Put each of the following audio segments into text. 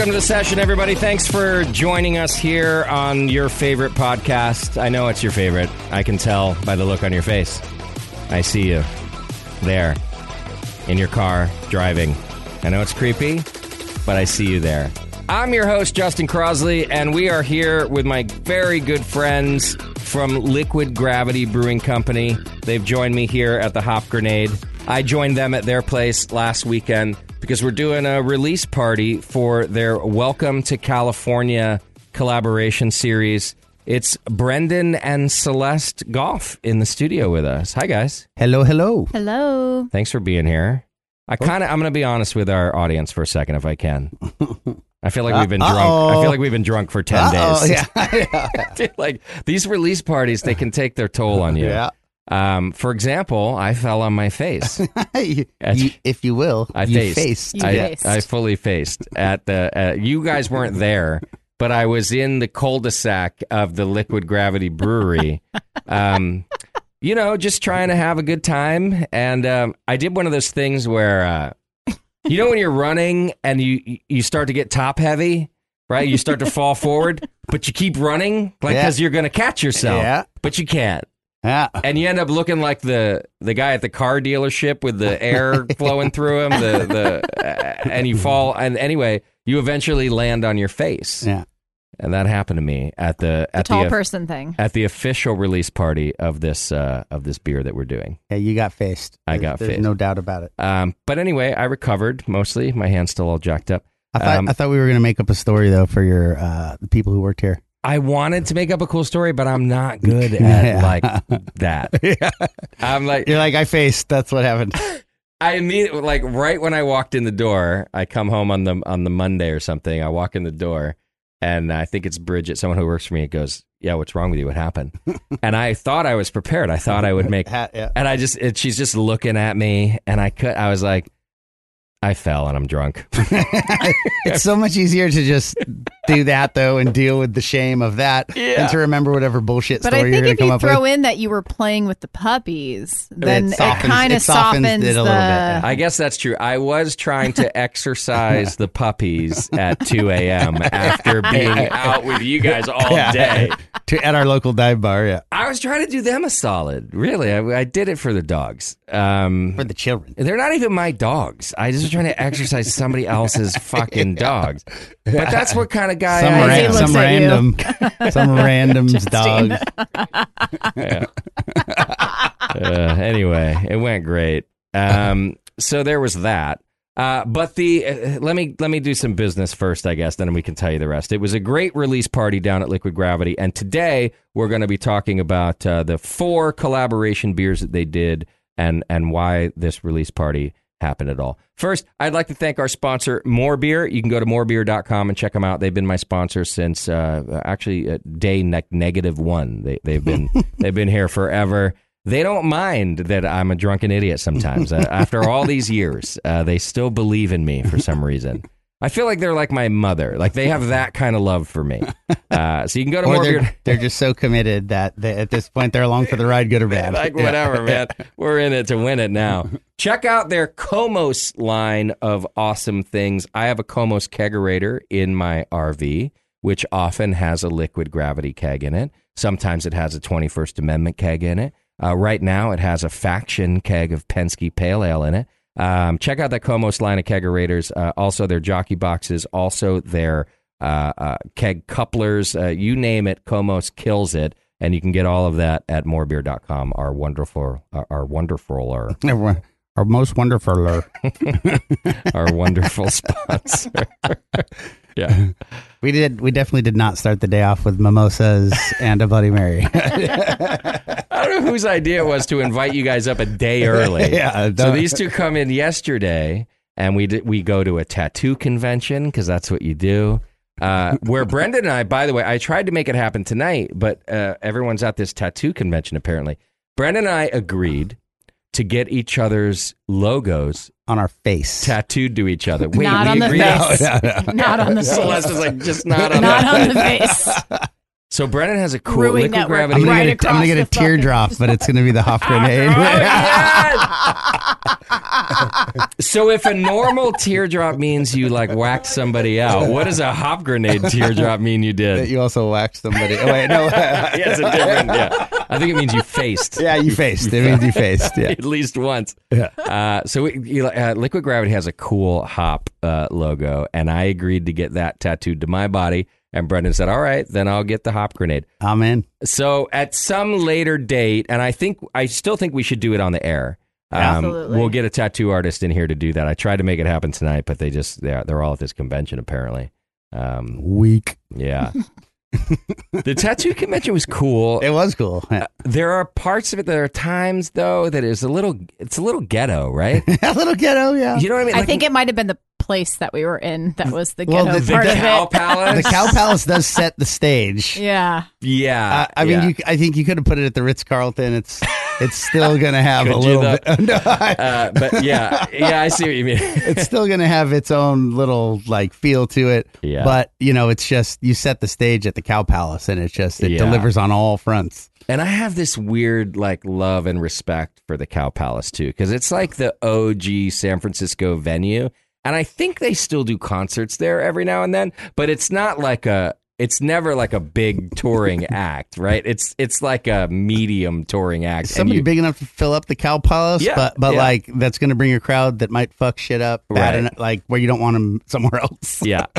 Welcome to the session, everybody. Thanks for joining us here on your favorite podcast. I know it's your favorite. I can tell by the look on your face. I see you there in your car driving. I know it's creepy, but I see you there. I'm your host, Justin Crossley, and we are here with my very good friends from Liquid Gravity Brewing Company. They've joined me here at the Hop Grenade. I joined them at their place last weekend because we're doing a release party for their Welcome to California collaboration series. It's Brendan and Celeste Gough in the studio with us. Hi, guys. Hello, hello. Hello. Thanks for being here. I oh. kind of I'm going to be honest with our audience for a second if I can. I feel like we've been drunk. I Uh-oh. feel like we've been drunk for 10 Uh-oh, days. yeah. Dude, like these release parties, they can take their toll on you. yeah. Um, for example, I fell on my face. You- That's- you- if you will, I you faced. faced. You I, faced. I fully faced at the. Uh, you guys weren't there, but I was in the cul-de-sac of the Liquid Gravity Brewery. Um, you know, just trying to have a good time, and um, I did one of those things where, uh, you know, when you're running and you you start to get top heavy, right? You start to fall forward, but you keep running, like Yeah. because you're going to catch yourself, Yeah. but you can't Yeah. and you end up looking like the the guy at the car dealership with the air flowing through him the the uh, and you fall and anyway you eventually land on your face Yeah. and that happened to me at the The at tall the person thing. at the official release party of this uh of this beer that we're doing Yeah, you got faced. I There's- got there's faced. No doubt about it. um but anyway i recovered mostly my hand's still all jacked up I thought Um, I thought we were gonna make up a story though for your uh, the people who worked here. I wanted to make up a cool story but i'm not good at Yeah. like that yeah. i'm like You're like I faced. That's what happened. I immediately like right when I walked in the door, I come home on the on the Monday or something. I walk in the door and I think it's Bridget, someone who works for me, goes, Yeah, what's wrong with you? What happened? and I thought I was prepared. I thought I would make Hat, yeah. and I just it, she's just looking at me and I could I was like, I fell and I'm drunk. it's so much easier to just do that though and deal with the shame of that Yeah. and to remember whatever bullshit But I story think you're if gonna come you throw with. in that you were playing with the puppies, then it, softens- kind of softens softens, it a the. little bit. I guess that's true. I was trying to exercise the puppies at 2 a.m. after being out with you guys all Yeah. day. To, at our local dive bar, yeah. I was trying to do them a solid. Really, I, I did it for the dogs. Um, For the children. they're not even my dogs. I just was trying to exercise somebody else's fucking dogs. But that's what kind of guy Some, I As he am. looks some at you. random, some random's Justine. dog. Yeah. uh, anyway, it went great. Um, so there was that. Uh, but the uh, let me let me do some business first, I guess. Then we can tell you the rest. It was a great release party down at Liquid Gravity, and today we're going to be talking about uh, the four collaboration beers that they did and and why this release party happened at all. First, I'd like to thank our sponsor, More Beer. You can go to morebeer.com and check them out. They've been my sponsor since uh, actually uh, day ne- negative one. They, they've been they've been here forever. They don't mind that I'm a drunken idiot sometimes. uh, after all these years, uh, they still believe in me for some reason. I feel like they're like my mother. Like they have that kind of love for me. Uh, so you can go to Or More they're, they're just so committed that they, at this point they're along for the ride, good or bad. like whatever, man. We're in it to win it now. Check out their Komos line of awesome things. I have a Komos kegerator in my RV, which often has a liquid gravity keg in it. Sometimes it has a 21st Amendment keg in it. Uh, right now, it has a faction keg of Penske Pale Ale in it. Um, check out that Komos line of kegerators. Uh, also, their jockey boxes. Also, their uh, uh, keg couplers. Uh, you name it, Komos kills it. And you can get all of that at morebeer.com, our wonderful, our, wonderful, our, Our most wonderful. our wonderful sponsor. yeah. We did. We definitely did not start the day off with mimosas and a Bloody Mary. I don't know whose idea it was to invite you guys up a day early. Yeah, So these two come in yesterday, and we did, we go to a tattoo convention because that's what you do. Uh, where Brendan and I, by the way, I tried to make it happen tonight, but uh, everyone's at this tattoo convention apparently. Brendan and I agreed to get each other's logos on our face. tattooed to each other. Wait, not we on the face. Not on the Celeste face. was like, just not on Not the on the face. So Brendan has a cool Brewing liquid Network. gravity. I'm gonna Right get a, I'm across gonna get a the fucking- teardrop, but it's gonna be the Hop Grenade. Oh, So if a normal teardrop means you like whacked somebody out, what does a hop grenade teardrop mean you that did? you also whacked somebody. Oh wait, no. yeah, it's a different. Yeah, I think it means you faced. yeah, you faced. It means you faced. Yeah. At least once. Uh, so we, you, uh, Liquid Gravity has a cool hop uh, logo, and I agreed to get that tattooed to my body. And Brendan said, "All right, then I'll get the hop grenade." I'm in. So at some later date, and I think I still think we should do it on the air. Um, Absolutely. We'll get a tattoo artist in here to do that. I tried to make it happen tonight, but they just they're they're all at this convention apparently. Um, Weak. yeah. the tattoo convention was cool. It was cool. There are parts of it. There are times though that is a little. It's a little ghetto, right? a little ghetto. Yeah. You know what I mean? I Like, think it might have been the place that we were in that was the Well, ghetto the- the part the of cow it. palace. the Cow Palace does set the stage. Yeah. Yeah. I, I mean, yeah. you, I think you could have put it at the Ritz Carlton. It's it's still gonna have a little bit. No, I- Uh, but yeah, yeah, I see what you mean. it's still gonna have its own little like feel to it. Yeah. But you know, it's just you set the stage at the Cow Palace, and it just it Yeah. delivers on all fronts. And I have this weird like love and respect for the Cow Palace too, because it's like the OG San Francisco venue, and I think they still do concerts there every now and then. But it's not like a, it's never like a big touring act, right? It's it's like a medium touring act. Somebody you- big enough to fill up the Cow Palace, Yeah, but but yeah. like that's gonna bring a crowd that might fuck shit up, bad Right. enough, like where you don't want them somewhere else. yeah.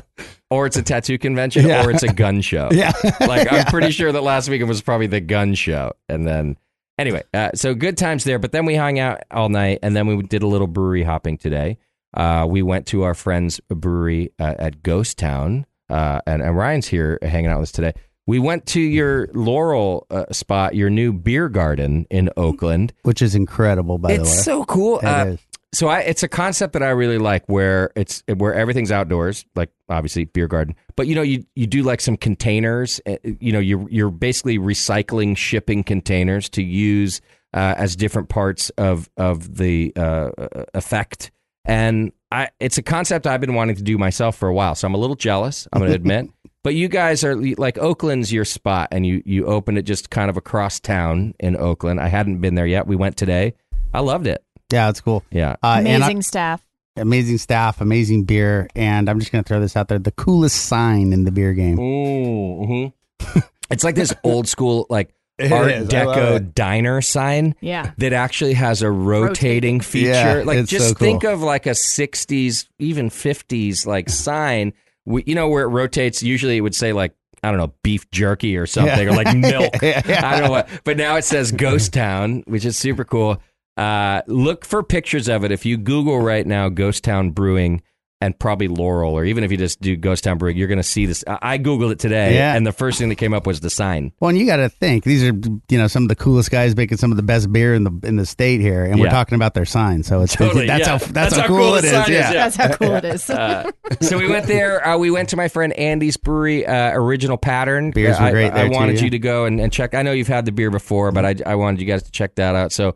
Or it's a tattoo convention, Yeah. or it's a gun show. Yeah. like I'm pretty sure that last weekend was probably the gun show, and then anyway, uh, so good times there. But then we hung out all night, and then we did a little brewery hopping today. Uh, we went to our friend's brewery uh, at Ghost Town, uh, and, and Ryan's here hanging out with us today. We went to your Laurel uh, spot, your new beer garden in Oakland. Which is incredible, by the way. It's so cool. It Uh, so I, it's a concept that I really like, where it's where everything's outdoors, like obviously beer garden. But you know, you you do like some containers. uh, You know, you're you're basically recycling shipping containers to use uh, as different parts of of the uh, effect. And I, it's a concept I've been wanting to do myself for a while. So I'm a little jealous. I'm going to admit. But you guys are like Oakland's your spot, and you you opened it just kind of across town in Oakland. I hadn't been there yet. We went today. I loved it. Yeah, it's cool. Yeah. Uh, and I- Amazing staff. amazing staff, amazing beer, and I'm just gonna throw this out there: the coolest sign in the beer game. Mm-hmm. it's like this old school, like It Art is. Deco diner sign Yeah. that actually has a rotating, Rotating. feature. Yeah, like it's just so cool. think of like a '60s, even '50s like sign. We, you know where it rotates. Usually it would say like I don't know beef jerky or something or like milk. Yeah. I don't know what, but now it says Ghost Town, which is super cool. Uh, look for pictures of it. If you Google right now, Ghost Town Brewing, and probably Laurel, or even if you just do Ghost Town Brewing, you're going to see this. I I Googled it today, Yeah. and the first thing that came up was the sign. Well, and you got to think these are you know some of the coolest guys making some of the best beer in the in the state here, and we're talking about their sign. So it's Totally, that's yeah. how that's, That's how, how cool, cool it the is. yeah. yeah. That's how cool it is. so we went there. Uh, we went to my friend Andy's brewery, uh, Original Pattern. Beers were I, great I, there, I too, wanted yeah. you to go and, and check. I know you've had the beer before, but I, I wanted you guys to check that out. So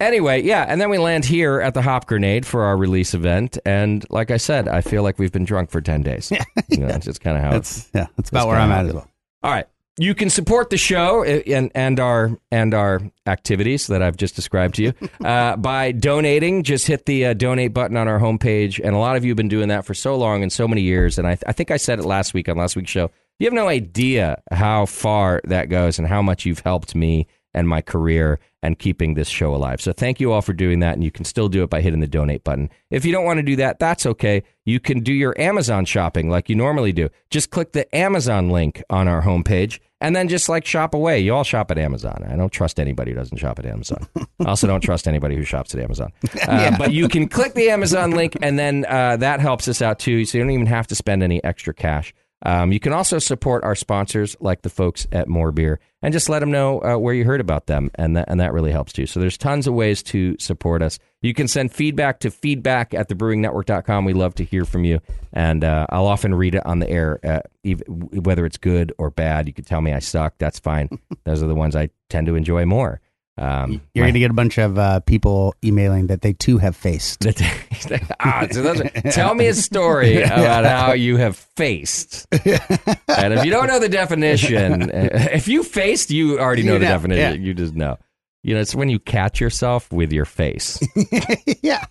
anyway, yeah, and then we land here at the Hop Grenade for our release event, and like I said, I feel like we've been drunk for ten days. you know, that's just kind of how it's. Yeah, that's about where I'm at as well. All right. You can support the show uh, and, and our and our activities that I've just described to you uh, by donating. Just hit the uh, donate button on our homepage, and a lot of you have been doing that for so long and so many years. And I, I think I said it last week on last week's show. You have no idea how far that goes and how much you've helped me and my career and keeping this show alive. So thank you all for doing that. And you can still do it by hitting the donate button. If you don't want to do that, that's okay. You can do your Amazon shopping like you normally do. Just click the Amazon link on our homepage and then just like shop away. You all shop at Amazon. I don't trust anybody who doesn't shop at Amazon. I also don't trust anybody who shops at Amazon. Uh, But you can click the Amazon link and then uh, that helps us out too. So you don't even have to spend any extra cash. Um, you can also support our sponsors, like the folks at More Beer, and just let them know uh, where you heard about them, and that, and that really helps too. So there's tons of ways to support us. You can send feedback to feedback at thebrewingnetwork.com. We love to hear from you, and uh, I'll often read it on the air, uh, ev whether it's good or bad. You can tell me I suck. That's fine. Those are the ones I tend to enjoy more. Um, You're going to get a bunch of uh, people emailing that they too have faced. ah, so those are- tell me a story about how you have faced. and if you don't know the definition, if you faced, you already know You the definition. yeah. You just know. You know, it's when you catch yourself with your face. yeah,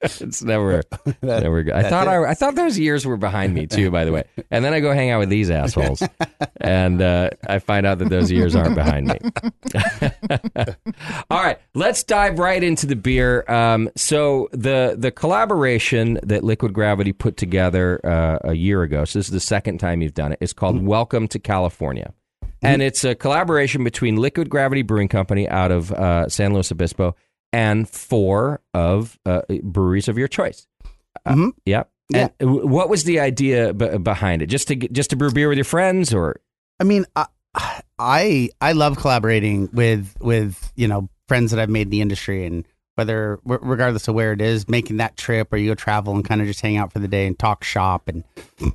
It's never, never good. I thought I, I thought those years were behind me too. By the way, and then I go hang out with these assholes, and uh, I find out that those years aren't behind me. All right, let's dive right into the beer. Um, so the the collaboration that Liquid Gravity put together uh, a year ago. So this is the second time you've done it. It's called Welcome to California, and it's a collaboration between Liquid Gravity Brewing Company out of uh, San Luis Obispo and four of uh, breweries of your choice. Uh, Mhm. Yep. Yeah. And w- what was the idea b- behind it? Just to get, just to brew beer with your friends, or I mean, I, I I love collaborating with with you know friends that I've made in the industry, and whether regardless of where it is, making that trip or you go travel and kind of just hang out for the day and talk shop and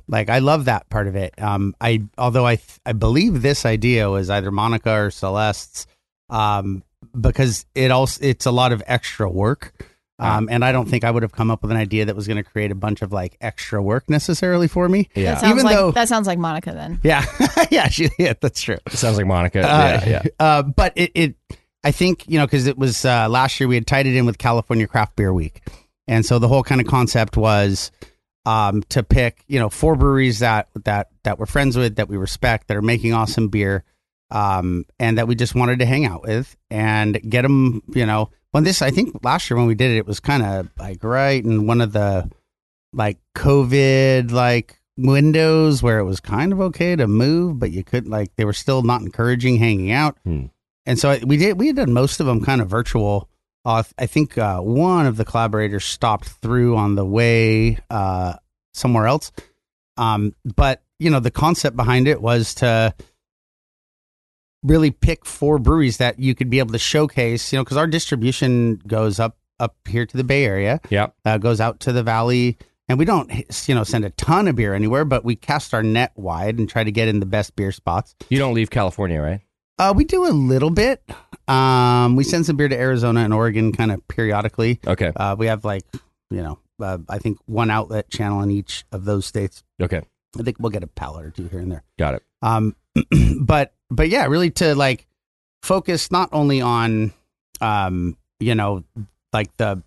like I love that part of it. Um, I although I th- I believe this idea was either Monica or Celeste's, um, because it also it's a lot of extra work. Um, and I don't think I would have come up with an idea that was going to create a bunch of like extra work necessarily for me. Yeah. That sounds Even like though- that sounds like Monica then. Yeah, yeah, she, yeah, that's true. it sounds like Monica. Uh, yeah, yeah. Uh, but it, it, I think you know, because it was uh, last year we had tied it in with California Craft Beer Week, and so the whole kind of concept was um, to pick you know four breweries that that that we're friends with, that we respect, that are making awesome beer, um, and that we just wanted to hang out with and get them. You know, when this, I think last year when we did it, it was kind of like right in one of the like COVID like windows where it was kind of okay to move, but you couldn't like they were still not encouraging hanging out. Hmm. And so we did we had done most of them kind of virtual. Uh, I think uh, one of the collaborators stopped through on the way uh, somewhere else. Um, but you know the concept behind it was to really pick four breweries that you could be able to showcase. You know, because our distribution goes up up here to the Bay Area Yep. uh, goes out to the valley and we don't you know send a ton of beer anywhere but we cast our net wide and try to get in the best beer spots You don't leave California, right? Uh, we do a little bit um, we send some beer to arizona and oregon kind of periodically Okay. uh, we have like you know uh, i think one outlet channel in each of those states Okay. i think we'll get a pallet or two here and there Got it. um, but but yeah, really to like focus not only on um, you know, like the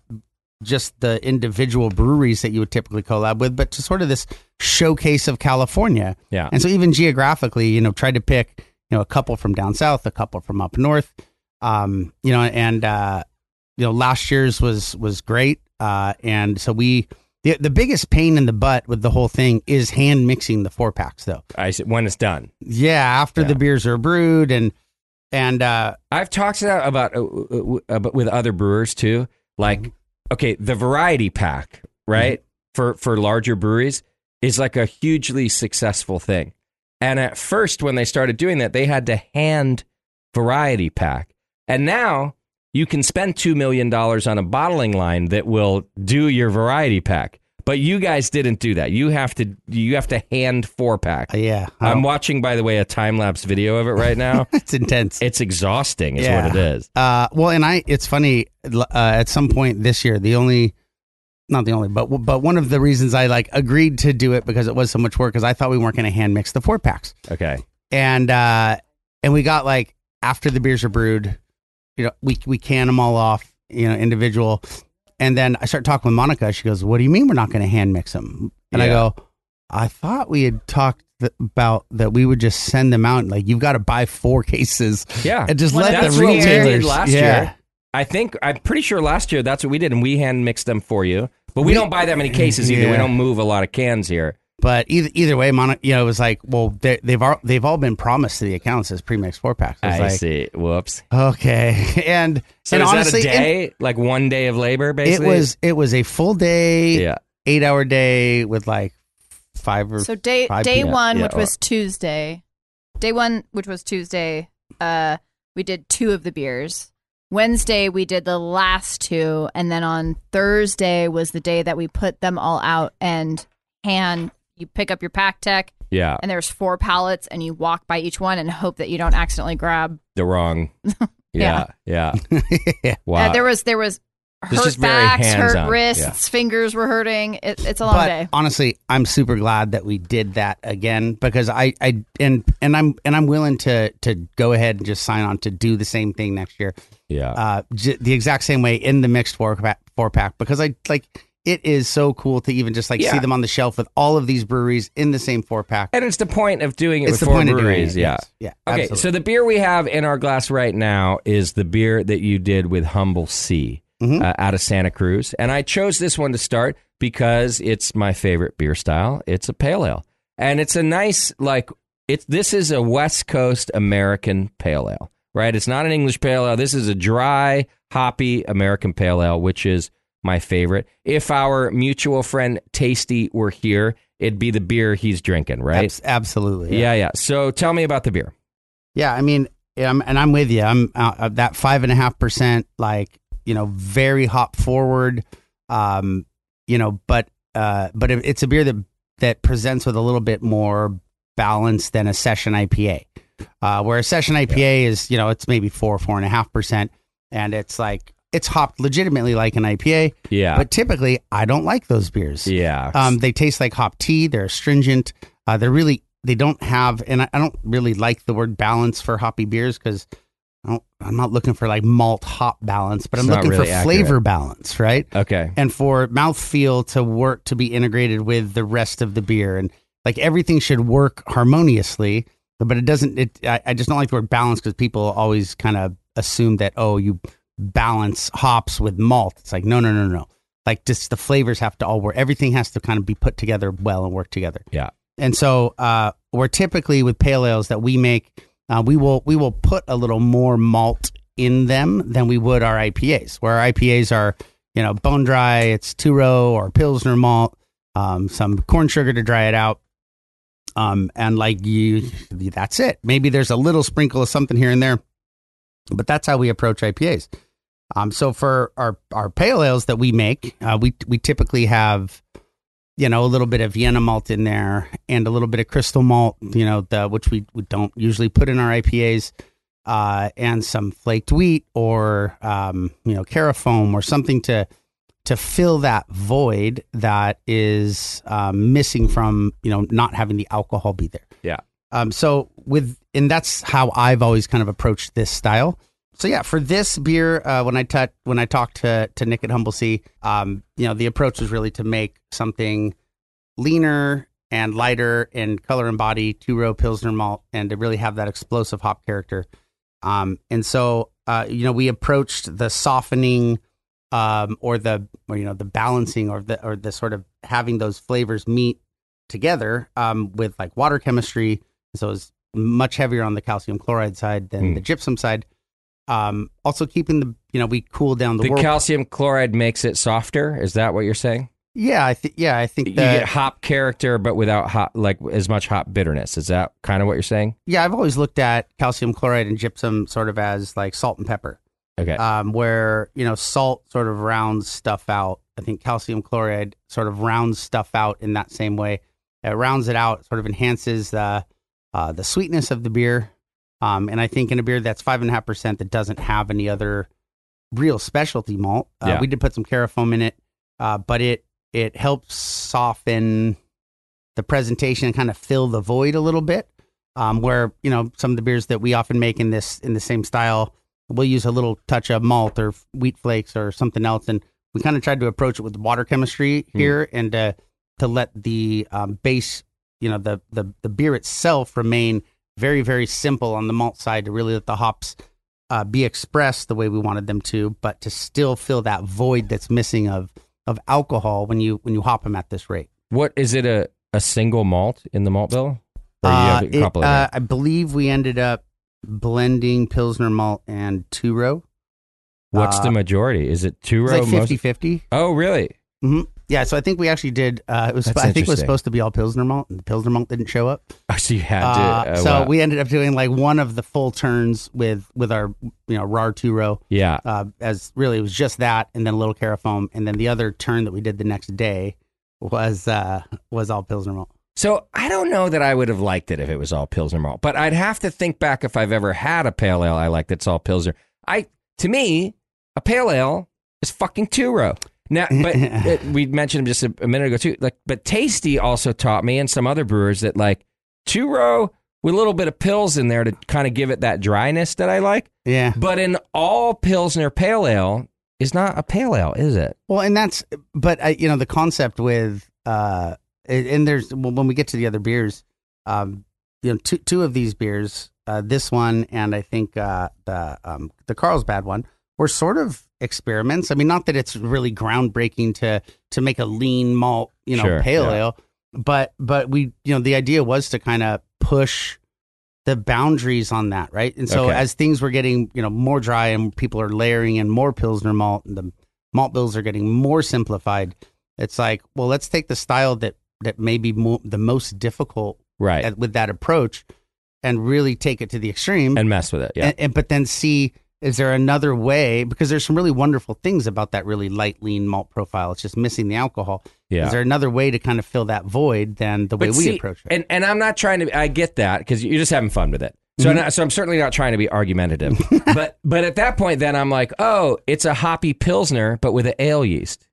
just the individual breweries that you would typically collab with, but to sort of this showcase of California. Yeah. And so even geographically, you know, try to pick, you know, a couple from down south, a couple from up north. Um, you know, and uh, you know, last year's was was great. Uh, and so we the the biggest pain in the butt with the whole thing is hand mixing the four packs though. I said when it's done. Yeah, after Yeah. the beers are brewed and And uh, I've talked about about, uh, uh, about with other brewers too. Like, okay, the variety pack, right, for for larger breweries is like a hugely successful thing. And at first, when they started doing that, they had to hand variety pack, and now you can spend two million dollars on a bottling line that will do your variety pack. But you guys didn't do that. You have to you have to hand four pack. uh, yeah, I'm don't- watching, by the way, a time lapse video of it right now. it's intense. it's exhausting, is Yeah. what it is. Uh, well, and I, it's funny. Uh, at some point this year, the only, not the only, but but one of the reasons I like agreed to do it because it was so much work because I thought we weren't going to hand mix the four packs, Okay. and uh, and we got like after the beers are brewed, you know, we we can them all off, you know, individual, and then I start talking with Monica. She goes, "What do you mean we're not going to hand mix them?" And I go, "I thought we had talked." th- About that, we would just send them out. Like you've got to buy four cases, Yeah. and just One let the retailers. last yeah. year. I think I'm pretty sure last year that's what we did, and we hand mixed them for you. But we, We- don't buy that many cases either. We don't move a lot of cans here. But either either way, Mono, you know, it was like, well, they, they've all they've all been promised to the accounts as premix four packs. It I like, see. Whoops. okay, and So and is honestly, that a day, like one day of labor, it, it basically? was it was a full day, Yeah. eight hour day with like five or So day five day p.m. one, Yeah, which or- was Tuesday, day one, which was Tuesday, uh, we did two of the beers. Wednesday we did the last two, and then on Thursday was the day that we put them all out and hand. You pick up your pack tech, Yeah. and there's four pallets, and you walk by each one and hope that you don't accidentally grab. The wrong. Yeah. Yeah. Yeah. Wow. Uh, there was there was It's hurt just backs, hands-on, hurt wrists, yeah. fingers were hurting. It, it's a long but day. honestly, I'm super glad that we did that again because I, I and and I'm and I'm willing to to go ahead and just sign on to do the same thing next year. yeah. uh, j- the exact same way in the mixed four pack, four pack because I like it is so cool to even just like Yeah. see them on the shelf with all of these breweries in the same four pack. and it's the point of doing it It's with the four point of doing breweries. it. Yeah. yes. Yeah. Okay, absolutely. so the beer we have in our glass right now is the beer that you did with Humble Sea Mhm. uh, out of Santa Cruz. And I chose this one to start because it's my favorite beer style. It's a pale ale. And it's a nice, like, it's this is a West Coast American pale ale, right? It's not an English pale ale. This is a dry, hoppy American pale ale, which is my favorite. If our mutual friend Tasty were here, it'd be the beer he's drinking, right? Abs- absolutely. yeah, yeah. So tell me about the beer. Yeah, I mean, um, and I'm with you. I'm uh, uh, that five and a half percent, like you know, very hop forward. Um, you know, but uh, but it's a beer that that presents with a little bit more balance than a session IPA. Uh, where a session IPA is, you know, it's maybe four, four and a half percent, and it's like it's hopped legitimately like an IPA. Yeah. But typically, I don't like those beers. yeah. Um, they taste like hop tea. They're astringent. Uh, they're really they don't have, and I, I don't really like the word balance for hoppy beers because I'm not looking for like malt hop balance, but I'm not looking really for accurate. flavor balance, right? okay. And for mouthfeel to work to be integrated with the rest of the beer, and like everything should work harmoniously. But it doesn't. It I, I just don't like the word balance because people always kind of assume that oh you balance hops with malt. It's like no no no no. Like just the flavors have to all work. Everything has to kind of be put together well and work together. Yeah. And so uh, we're typically with pale ales that we make, uh, we will we will put a little more malt in them than we would our IPAs. Where our IPAs are, you know, bone dry, it's two row or pilsner malt, um, some corn sugar to dry it out, um, and like you, that's it. Maybe there's a little sprinkle of something here and there, but that's how we approach IPAs. Um, so for our our pale ales that we make, uh, we we typically have you know, a little bit of Vienna malt in there and a little bit of crystal malt, you know, the, which we, we don't usually put in our IPAs, uh, and some flaked wheat or, um, you know, carafoam or something to, to fill that void that is um, missing from, you know, not having the alcohol be there. Yeah. Um, so with, and that's how I've always kind of approached this style. So yeah, for this beer, uh, when I t- when I talked to to Nick at Humble Sea, um, you know, the approach was really to make something leaner and lighter in color and body, two row pilsner malt, and to really have that explosive hop character. Um, and so, uh, you know, we approached the softening, um, or the or you know the balancing or the or the sort of having those flavors meet together um, with like water chemistry. So it was much heavier on the calcium chloride side than Hmm. the gypsum side. Um, also keeping the you know we cool down the, The calcium chloride makes it softer. Is that what you're saying? yeah I think yeah I think You that get hop character, but without hop, like as much hop bitterness. Is that kind of what you're saying? yeah I've always looked at calcium chloride and gypsum sort of as like salt and pepper. Okay. um, where you know salt sort of rounds stuff out. I think calcium chloride sort of rounds stuff out in that same way. It rounds it out, sort of enhances the uh, the sweetness of the beer. Um, and I think in a beer that's five and a half percent that doesn't have any other real specialty malt, uh, Yeah. we did put some carafoam in it, uh, but it it helps soften the presentation and kind of fill the void a little bit. Um, where you know some of the beers that we often make in this in the same style we'll use a little touch of malt or wheat flakes or something else and we kind of tried to approach it with water chemistry Hmm. here and uh, to let the um, base you know the, the the beer itself remain very very simple on the malt side to really let the hops uh, be expressed the way we wanted them to but to still fill that void that's missing of of alcohol when you when you hop them at this rate what is it? A a single malt in the malt bill, Uh, it- uh. I believe we ended up blending pilsner malt and two row What's uh, the majority? Is it two row? like 50 50 Oh, really? hmm Yeah, so I think we actually did. Uh, it was. That's I think it was interesting. supposed to be all Pilsner malt, and the Pilsner malt didn't show up. Oh, so you had to. uh, so wow. we ended up doing like one of the full turns with with our you know Rahr two row. yeah. Uh, as really it was just that, and then a little carafoam, and then the other turn that we did the next day was uh was all Pilsner malt. So I don't know that I would have liked it if it was all Pilsner malt, but I'd have to think back if I've ever had a pale ale I like that's all Pilsner. I to me, a pale ale is fucking two row. Now, but it, we mentioned just a, a minute ago too. Like, but Tasty also taught me and some other brewers that like two row with a little bit of pills in there to kind of give it that dryness that I like. Yeah. But in all Pilsner pale ale is not a pale ale, is it? Well, and that's but I, you know the concept with uh and and there's when we get to the other beers, um, you know two two of these beers, uh, this one and I think uh the um the Carlsbad one were sort of experiments. I mean, not that it's really groundbreaking to to make a lean malt you know Sure, pale yeah. ale, but but we you know the idea was to kind of push the boundaries on that, right? And so Okay. as things were getting, you know, more dry and people are layering in more pilsner malt and the malt bills are getting more simplified, it's like, well, let's take the style that that may be mo- the most difficult Right. at, with that approach and really take it to the extreme and mess with it. Yeah. and, and but then see is there another way because there's some really wonderful things about that really light lean malt profile it's just missing the alcohol yeah. is there another way to kind of fill that void than the way But we see, approach it And and I'm not trying to. I get that because you're just having fun with it. So Mhm. I'm not, so I'm certainly not trying to be argumentative. but but at that point, then I'm like, oh, it's a hoppy pilsner, but with an ale yeast.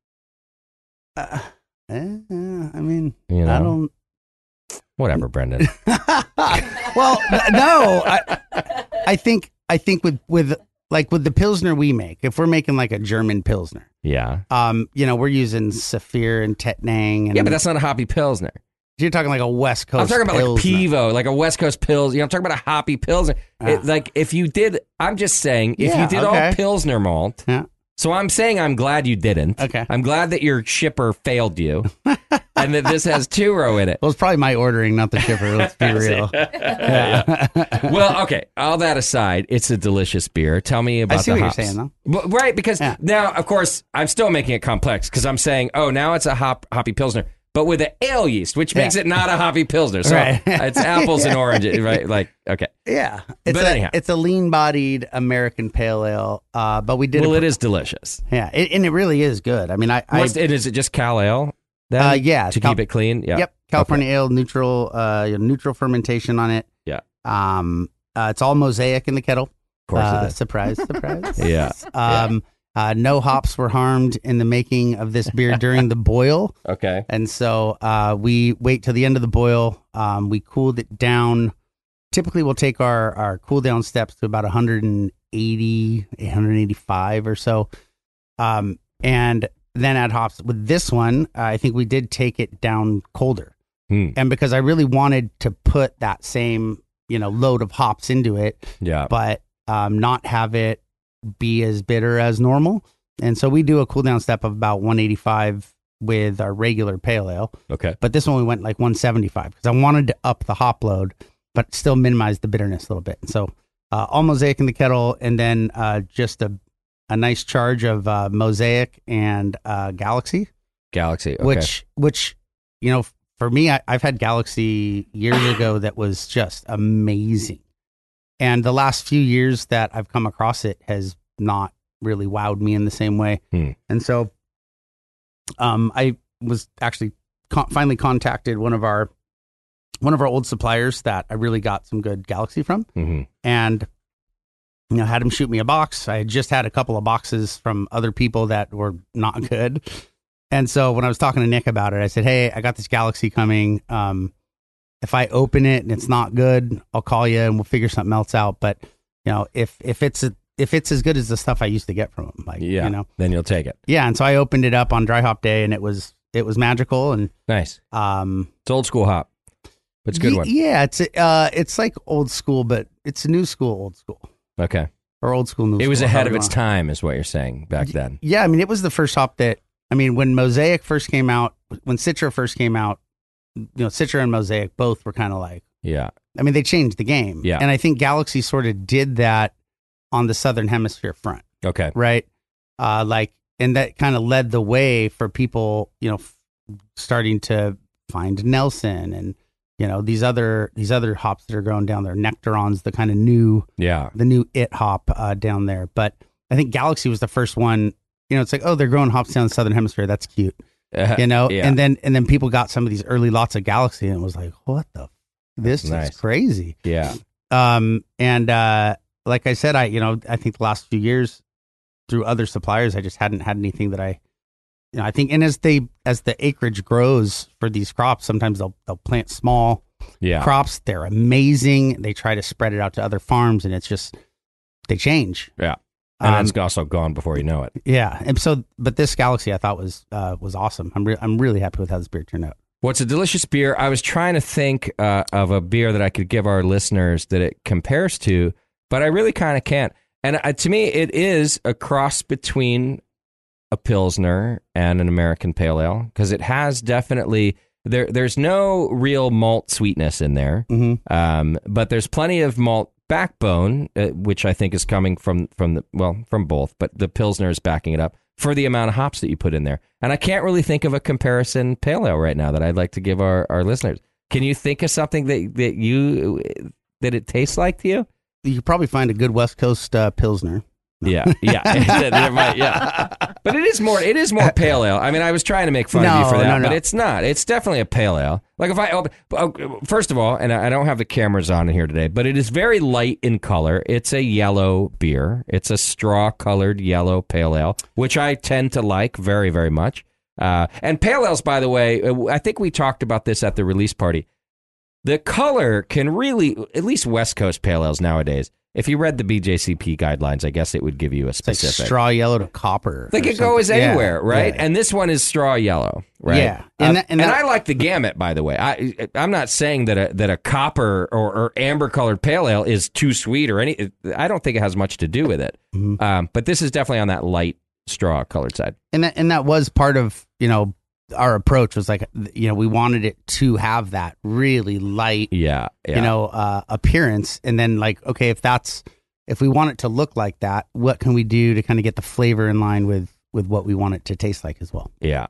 uh, eh, i mean You know, i don't whatever, Brendan. well, no, I, I think I think with with like with the pilsner we make, if we're making like a German pilsner, yeah, um, you know, we're using Saphir and Tettnang. and yeah, but that's not a hoppy pilsner. you're talking like a West Coast. I'm talking about pilsner. like Pivo, like a West Coast pills. You know, I'm talking about a hoppy pilsner. It- Ah. like if you did, I'm just saying, if Yeah, you did all okay. pilsner malt. Yeah. So I'm saying I'm glad you didn't. Okay. I'm glad that your shipper failed you, and that this has two row in it. Well, it's probably my ordering, not the shipper. Let's be real. Yeah. well, okay. All that aside, it's a delicious beer. Tell me about I see the what hops. you're saying, though. Well, right, because Yeah. now, of course, I'm still making it complex because I'm saying, oh, now it's a hop hoppy pilsner, but with an ale yeast, which makes Yeah. it not a hoppy pilsner. So Right. it's apples and oranges, right? Like, okay. yeah, it's But a anyhow. it's a lean-bodied American pale ale, uh, but we did Well, a, it is delicious. yeah, it, and it really is good. I mean, I, I and is it just Cal Ale? Then, Uh, yeah, to Cal- keep it clean. Yeah. Yep, California ale, neutral, uh, neutral fermentation on it. Yeah. Um, uh, it's all mosaic in the kettle. Of course uh, it is. Surprise, surprise. Yeah. Um, uh, no hops were harmed in the making of this beer during the boil, Okay. and so uh, we wait till the end of the boil. Um, we cooled it down. Typically, we'll take our our cool down steps to about 180, 185 or so, um, and then add hops. With this one, I think we did take it down colder Hmm. and because I really wanted to put that same you know load of hops into it, Yeah. but um, not have it be as bitter as normal. And so we do a cool down step of about 185 with our regular pale ale, Okay. but this one we went like 175 because I wanted to up the hop load but still minimize the bitterness a little bit. So uh, all mosaic in the kettle, and then uh, just a a nice charge of uh, mosaic and uh, galaxy, Galaxy. Okay. which which you know for me I, I've had galaxy years ago that was just amazing, and the last few years that I've come across it has not really wowed me in the same way, Hmm. and so um, I was actually con- finally contacted one of our one of our old suppliers that I really got some good galaxy from hmm and you know had him shoot me a box. I had just had a couple of boxes from other people that were not good. And so when i was talking to nick about it i said hey i got this galaxy coming. Um if i open it and it's not good i'll call you and we'll figure something else out but you know if if it's a, if it's as good as the stuff i used to get from them, like Yeah. you know Then you'll take it. yeah and so i opened it up on dry hop day and it was it was magical and Nice. um It's old school hop. But it's a good ye- one. yeah it's uh it's like old school but it's new school old school Okay. or old school new It was school, ahead of its time, is what you're saying back then. Yeah, I mean, it was the first hop that I mean, when Mosaic first came out, when Citra first came out, you know, Citra and Mosaic both were kind of like, Yeah. I mean, they changed the game. Yeah. and I think Galaxy sort of did that on the Southern Hemisphere front, Okay. right? Uh, like, and that kind of led the way for people, you know, f- starting to find Nelson and you know these other these other hops that are growing down there, Nectarons, the kind of new Yeah. the new it hop uh, down there. But I think Galaxy was the first one. You know, it's like, oh, they're growing hops down the southern hemisphere. That's cute. You know, Yeah. and then and then people got some of these early lots of Galaxy, and it was like, what the? F- this Nice. is crazy. yeah. Um, and uh, like I said, I you know I think the last few years through other suppliers, I just hadn't had anything that I. You know, I think, and as they as the acreage grows for these crops, sometimes they'll they'll plant small Yeah. crops. They're amazing. They try to spread it out to other farms, and it's just they change. Yeah. And Um, it's also gone before you know it. yeah, and so, but this Galaxy I thought was uh, was awesome. I'm re- I'm really happy with how this beer turned out. Well, it's a delicious beer. I was trying to think uh, of a beer that I could give our listeners that it compares to, but I really kind of can't. And uh, to me, it is a cross between a pilsner and an American pale ale because it has definitely there. There's no real malt sweetness in there, Mm-hmm. um, but there's plenty of malt backbone, uh, which I think is coming from from the well from both, but the pilsner is backing it up for the amount of hops that you put in there. And I can't really think of a comparison pale ale right now that I'd like to give our, our listeners. Can you think of something that that you that it tastes like to you? You could probably find a good West Coast uh, pilsner. Yeah, yeah, might- yeah. But it is more. It is more pale ale. I mean, I was trying to make fun of you for that, no, no. but it's not. It's definitely a pale ale. Like if I open, oh, first of all, and I don't have the cameras on here today, but it is very light in color. It's a yellow beer. It's a straw colored yellow pale ale, which I tend to like very, very much. Uh, and pale ales, by the way, uh, I think we talked about this at the release party. The color can really, at least West Coast pale ales nowadays. If you read the BJCP guidelines, I guess it would give you a It's like specific. straw yellow to copper. They could go as something. Yeah, anywhere, right? yeah. And this one is straw yellow, right? Yeah. and, And that- and, and I like the gamut, by the way. I I'm not saying that a that a copper or, or amber colored pale ale is too sweet or any. I don't think it has much to do with it. Mhm. Um, but this is definitely on that light straw colored side. and that and that was part of you know our approach was like you know we wanted it to have that really light Yeah, yeah. you know uh, appearance and then like okay if that's if we want it to look like that what can we do to kind of get the flavor in line with with what we want it to taste like as well Yeah.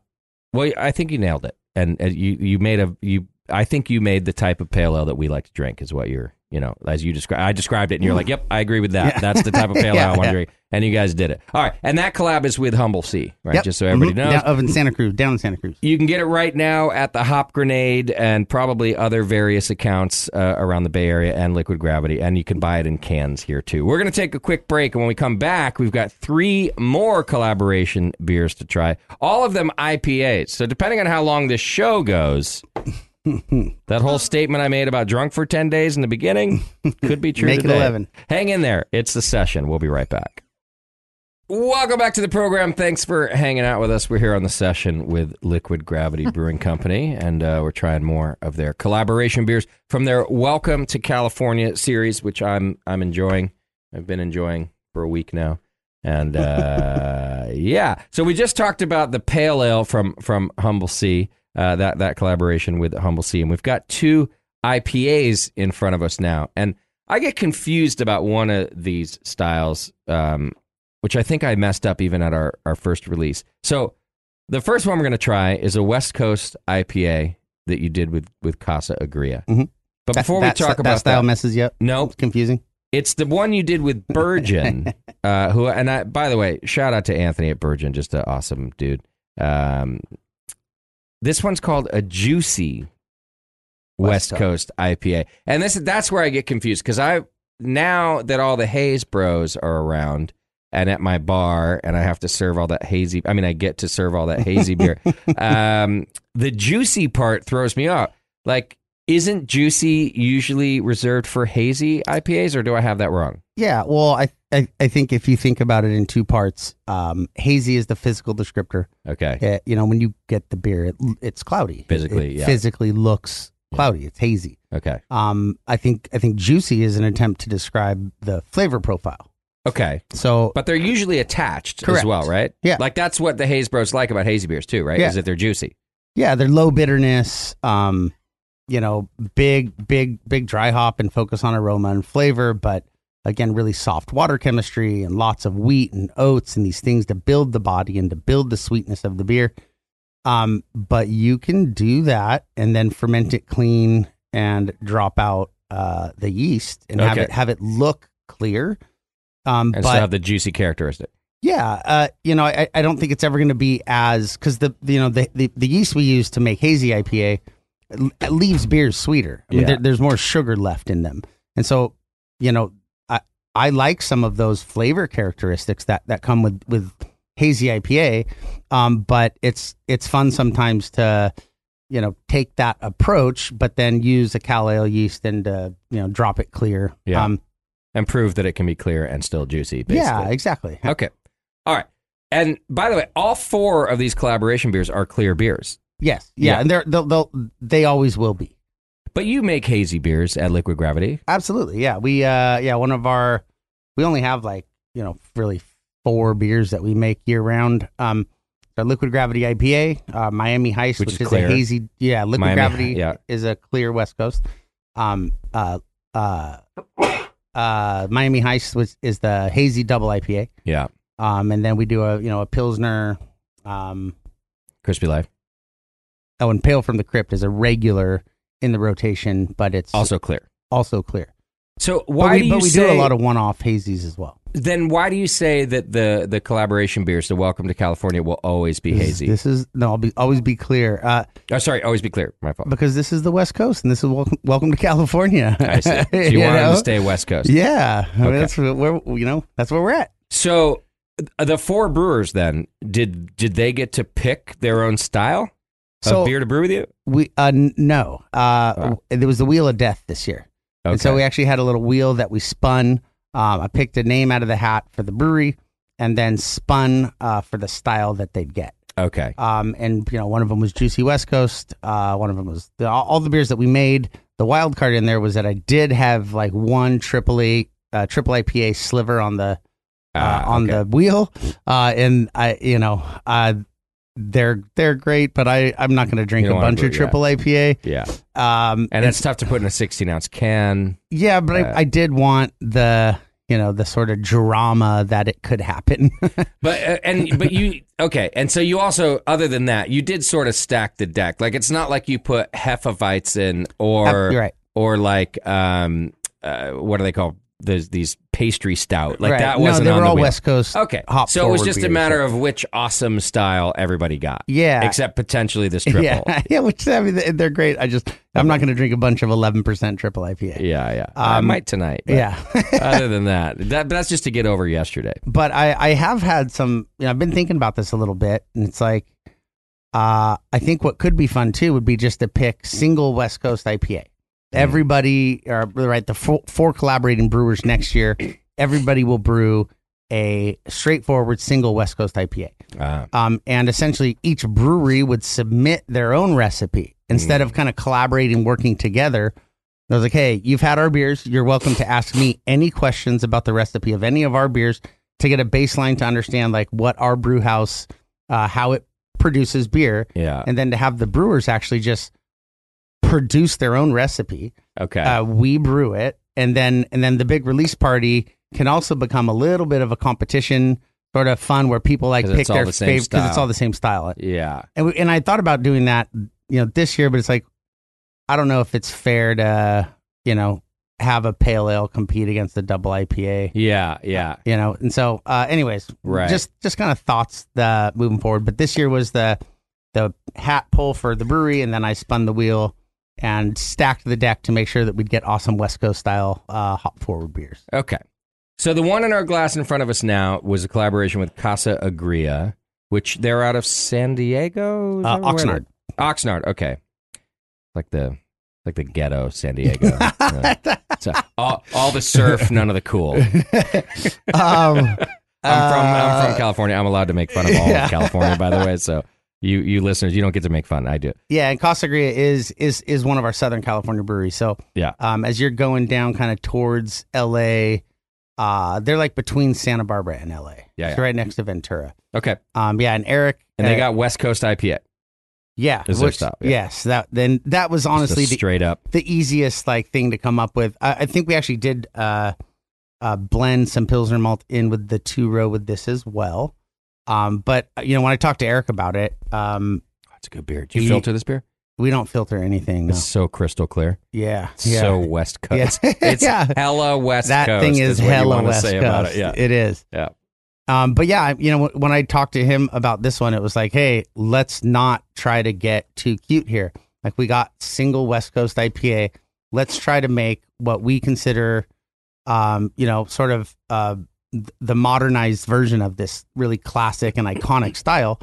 Well, I think you nailed it, and, and you you made a you. I think you made the type of pale ale that we like to drink. Is what you're you know as you described. I described it, and you're like, "Yep, I agree with that. Yeah. That's the type of pale ale Yeah, I want to yeah. drink." And you guys did it. All right, and that collab is with Humble Sea, right? Yep. Just so everybody Mhm. knows. up in santa cruz down in santa cruz You can get it right now at the Hop Grenade and probably other various accounts uh, around the Bay Area and Liquid Gravity, and you can buy it in cans here too. We're going to take a quick break, and when we come back, we've got three more collaboration beers to try. All of them IPAs. So depending on how long this show goes, that whole statement I made about drunk for ten days in the beginning could be true. Make it 11. Hang in there. It's the session. We'll be right back. Welcome back to the program. Thanks for hanging out with us. We're here on the session with Liquid Gravity Brewing Company, and uh, we're trying more of their collaboration beers from their Welcome to California series, which I'm I'm enjoying. I've been enjoying for a week now, and uh, yeah. So we just talked about the pale ale from from Humble Sea, uh, that that collaboration with Humble Sea, and we've got two IPAs in front of us now, and I get confused about one of these styles, um, which I think I messed up even at our, our first release. So the first one we're going to try is a West Coast IPA that you did with with Casa Agria. Mhm. But That- before that, we talk that about style that, messes you up. no, It's confusing. it's the one you did with Burgeon. uh, who and I, by the way, shout out to Anthony at Burgeon, just an awesome dude. Um, this one's called a Juicy West, West Coast IPA, and this that's where I get confused because I now that all the Haze Bros are around and at my bar, and I have to serve all that hazy. I mean, I get to serve all that hazy beer. Um, the juicy part throws me off. Like, isn't juicy usually reserved for hazy IPAs, or do I have that wrong? Yeah, well, I, I I think if you think about it in two parts, um, hazy is the physical descriptor. Okay. Uh, you know, when you get the beer, it, it's cloudy. Physically, it yeah. physically looks cloudy. It's hazy. Okay. Um, I think I think juicy is an attempt to describe the flavor profile. Okay. So, But they're usually attached as well, right? Yeah. Like that's what the Haze Bros like about hazy beers too, right? Yeah. Is that they're juicy. yeah, they're low bitterness. Um, you know, big, big, big dry hop and focus on aroma and flavor, but again, really soft water chemistry and lots of wheat and oats and these things to build the body and to build the sweetness of the beer. Um, but you can do that and then ferment it clean and drop out uh, the yeast and have it have it look clear. Um, And but still have the juicy characteristic. yeah, uh, you know, I, I don't think it's ever going to be as because the you know the, the the yeast we use to make hazy IPA leaves beers sweeter. I mean, Yeah. there, there's more sugar left in them, and so you know, I like some of those flavor characteristics that that come with with hazy IPA, um, but it's it's fun sometimes to you know take that approach, but then use a cal ale yeast and uh, you know drop it clear. Yeah. Um, And prove that it can be clear and still juicy, basically. yeah, exactly. Okay. All right. And by the way, all four of these collaboration beers are clear beers. Yes, yeah, Yeah. and they're they'll, they'll they always will be. But you make hazy beers at Liquid Gravity. Absolutely, yeah. We uh yeah, one of our we only have like, you know, really four beers that we make year round. Um our liquid gravity IPA, uh, Miami Heist, Which which, is is, a hazy yeah, liquid Miami- gravity yeah. is a clear West Coast. Um uh uh uh Miami Heist was is the hazy double IPA. Yeah. Um and then we do a you know a Pilsner um Crispy Life. oh and Pale from the Crypt is a regular in the rotation, but it's Also clear. also clear. So But why we, do you but we say, do a lot of one-off hazies as well. then why do you say that the the collaboration beers, the Welcome to California, will always be This hazy? This is no, I'll be always be clear, uh, oh, sorry, always be clear. My fault. because this is the West Coast and this is welcome, welcome to California. I see. So you, You wanted know? to stay West Coast. Yeah, I mean, that's where you know that's where we're at. So the four brewers then did did they get to pick their own style So of beer to brew with you? we uh, n- no, uh, Wow. there was the Wheel of Death this year, Okay. and so we actually had a little wheel that we spun. Um, I picked a name out of the hat for the brewery, and then spun uh, for the style that they'd get. okay. Um, and you know, one of them was Juicy West Coast. Uh, one of them was the, all, all the beers that we made. The wild card in there was that I did have like one triple A, uh, triple IPA sliver on the uh, Ah, on okay. the wheel, uh, and I, you know, uh, they're they're great, but I I'm not going to drink a bunch of triple IPA. yeah, Um, and it's tough to put in a sixteen ounce can. yeah, but uh, I, I did want the you know the sort of drama that it could happen. But uh, and but you okay, and so you also other than that, you did sort of stack the deck. Like it's not like you put Hefeweizen or right. or like um uh, what do they call those these pastry stout like Right. that wasn't they on were the all wheel. West Coast. Okay, hop so it was just a matter of which awesome style everybody got. Yeah. except potentially this triple. Yeah, yeah, which I mean they- they're great. I just I'm not going to drink a bunch of 11% triple IPA. Yeah, yeah. I Um, might tonight. Yeah. other than that, that, that's just to get over yesterday. but I I have had some you know I've been thinking about this a little bit and it's like uh I think what could be fun too would be just to pick single West Coast IPA. Everybody or right the four, four collaborating brewers next year, everybody will brew a straightforward single West Coast IPA. Uh, um, and essentially each brewery would submit their own recipe instead of kind of collaborating, working together. I was like, hey, you've had our beers. You're welcome to ask me any questions about the recipe of any of our beers to get a baseline to understand like what our brew house, uh, how it produces beer, yeah. and then to have the brewers actually just produce their own recipe. Okay. Uh, we brew it, and then and then the big release party can also become a little bit of a competition sort of fun where people like pick their the favorite because it's all the same style. yeah. And we, and I thought about doing that, you know, this year, but it's like I don't know if it's fair to you know have a pale ale compete against a double IPA. Yeah. Yeah. You know, and so, uh, anyways, Right. just just kind of thoughts uh, moving forward. But this year was the the hat pull for the brewery, and then I spun the wheel and stacked the deck to make sure that we'd get awesome West Coast style uh, hop forward beers. Okay. So the one in our glass in front of us now was a collaboration with Casa Agria, which they're out of San Diego. Uh, Oxnard. Oxnard. Okay. Like the like the ghetto San Diego. So all, all the surf, none of the cool. I'm um, from I'm from uh, California. I'm allowed to make fun of all Yeah. of California, by the way. So you you listeners, you don't get to make fun. I do. Yeah, and Casa Agria is is is one of our Southern California breweries. So Yeah. um, as you're going down kind of towards L.A., uh, they're like between Santa Barbara and L.A. Yeah, It's yeah. right next to Ventura. Okay. Um, yeah, and Eric And they got West Coast IPA. yeah, is which- style, yeah. Yes, that then that was honestly the, straight up. the easiest like thing to come up with. I, I think we actually did uh, uh, blend some Pilsner malt in with the two row with this as well. Um, but you know when I talked to Eric about it, um, That's a good beer. Do you filter this beer? we don't filter anything. No. It's so crystal clear. Yeah, yeah. so West Coast. Yeah. It's Yeah. hella West that Coast. thing is what you hella wanna West say Coast. about it. Yeah. It is. Yeah. Um, but yeah, you know, when I talked to him about this one, it was like, hey, let's not try to get too cute here. Like we got single West Coast IPA. Let's try to make what we consider, um, you know, sort of uh, the modernized version of this really classic and iconic style.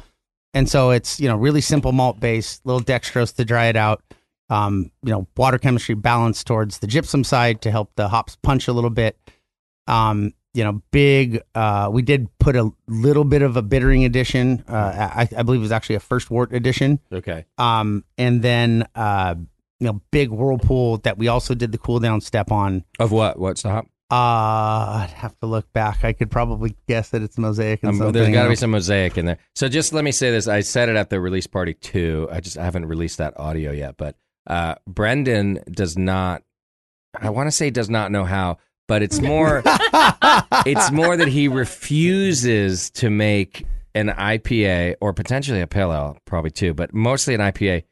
And so it's you know really simple malt base, little dextrose to dry it out. Um, you know, water chemistry balanced towards the gypsum side to help the hops punch a little bit. Um, you know, big. Uh, we did put a little bit of a bittering addition. Uh, I, I believe it was actually a first wort addition. Okay. Um, and then uh, you know, big whirlpool that we also did the cool down step on. Of what? What's the hop? Uh, I'd have to look back. I could probably guess that it's mosaic and Um, something. there's got to be some mosaic in there. So just let me say this: I said it at the release party too. I just I haven't released that audio yet, but uh, Brendan does not. I want to say does not know how, but it's more. it's more that he refuses to make an IPA or potentially a pale ale, probably too, but mostly an IPA.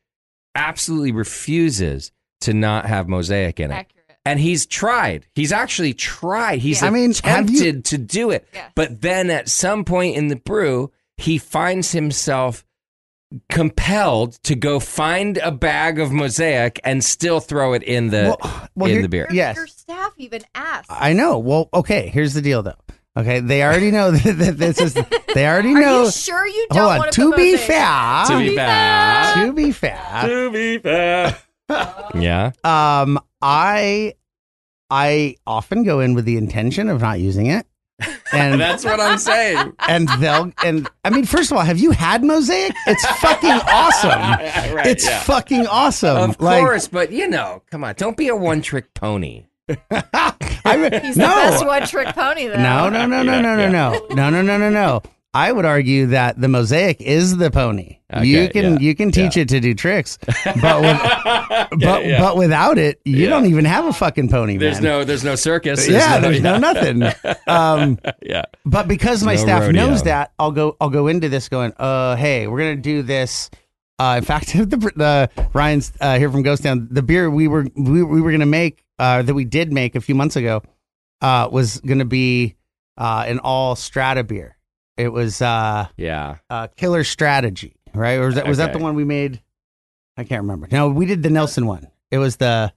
Absolutely refuses to not have mosaic in it. Accurate. And he's tried. He's actually tried. He's Yeah. I mean, have you- to do it. Yes. But then at some point in the brew, he finds himself compelled to go find a bag of mosaic and still throw it in the Well, well, in the beer. Your, Yes. your staff even asked. I know. Well, okay. Here's the deal, though. Okay, they already know that, that this is. They already Are know. you sure you don't Hold on. want To be mosaic? fair, To be fair. to be fair, To be fair. yeah. um, I I often go in with the intention of not using it. And that's what I'm saying. And they'll and I mean, first of all, have you had mosaic? It's fucking awesome. right, it's yeah. fucking awesome. Of like, course, but you know, come on, don't be a one trick pony. I mean, He's no. the best one trick pony though. No, no, no, no, no, no, no, no, no, no, no, no. I would argue that the mosaic is the pony. you can yeah, you can teach yeah. it to do tricks, but with, but yeah. but without it, you don't even have a fucking pony. There's man. no there's no circus. yeah, no, there's no nothing. Um, yeah. but because my No staff rodeo. knows that, I'll go. I'll go into this going. Uh, hey, we're gonna do this. Uh, in fact, the, the Ryan's uh, here from Ghost Town. The beer we were we, we were gonna make uh, that we did make a few months ago uh, was gonna be uh, an all strata beer. It was uh, Yeah. uh, Killer Strategy, right? Or was that was that the one we made? I can't remember. No, we did the Nelson one. It was the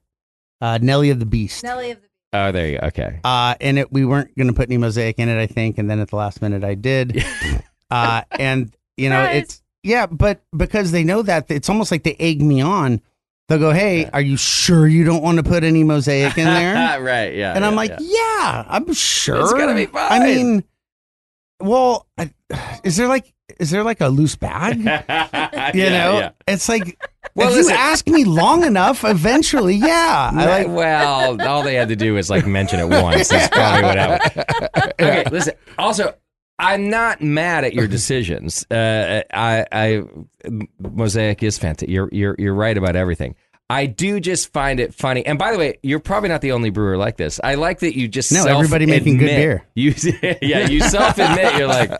uh, Nelly of the Beast. Nelly of the Oh, there you go. Okay. Uh, and it, we weren't going to put any mosaic in it, I think. And then at the last minute, I did. uh, and you know, Surprise. it's yeah, but because they know that, it's almost like they egg me on. They'll go, "Hey, Yeah. are you sure you don't want to put any mosaic in there?" right. Yeah. and I'm like, yeah. "Yeah, I'm sure It's gonna be fine." I mean, well, I, is there like is there like a loose bag? You yeah, know, yeah. it's like Well, if listen- you ask me long enough, eventually, yeah, I like well, all they had to do was like mention it once. That's probably what happened. Okay, listen. Also, I'm not mad at your decisions. Uh, I, I, Mosaic is fantastic. You're, you're, you're right about everything. I do just find it funny. And by the way, you're probably not the only brewer like this. I like that you just No, everybody making good beer. You, yeah, you self admit you're like,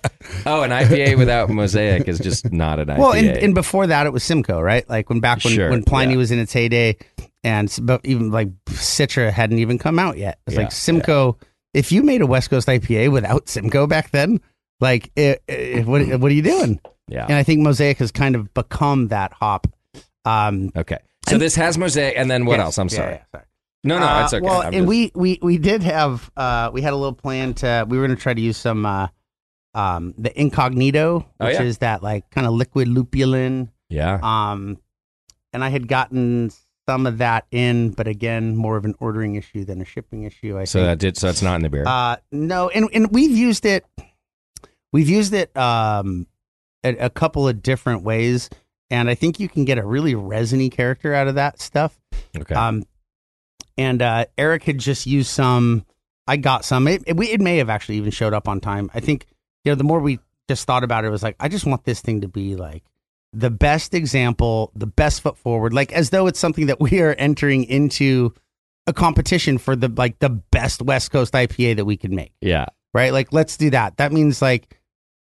oh, an IPA without mosaic is just not an IPA. Well, and, and before that, it was Simcoe, right? Like when back when, Sure, when Pliny yeah. was in its heyday, and but even like Citra hadn't even come out yet. It's Yeah, like Simcoe. If you made a West Coast IPA without Simcoe back then, like it, it, what what are you doing? yeah. And I think Mosaic has kind of become that hop. Um, Okay. So this has mosaic, and then what yes, else? I'm sorry. yeah, sorry. No, no, Uh, it's okay. Well, I'm and just- we, we we did have uh we had a little plan to we were going to try to use some uh um the incognito, Oh, which yeah. is that like kind of liquid lupulin. yeah. Um, and I had gotten some of that in, but again, more of an ordering issue than a shipping issue. I So think. that did. So it's not in the beer. Uh, no, and and we've used it. We've used it um, a, a couple of different ways, and I think you can get a really resiny character out of that stuff. okay. Um, and uh, Eric had just used some. I got some. It, it, we- it may have actually even showed up on time. I think you know the more we just thought about it, it was like I just want this thing to be like the best example, the best foot forward, like as though it's something that we are entering into a competition for the like the best West Coast IPA that we can make yeah. right? Like, let's do that. That means like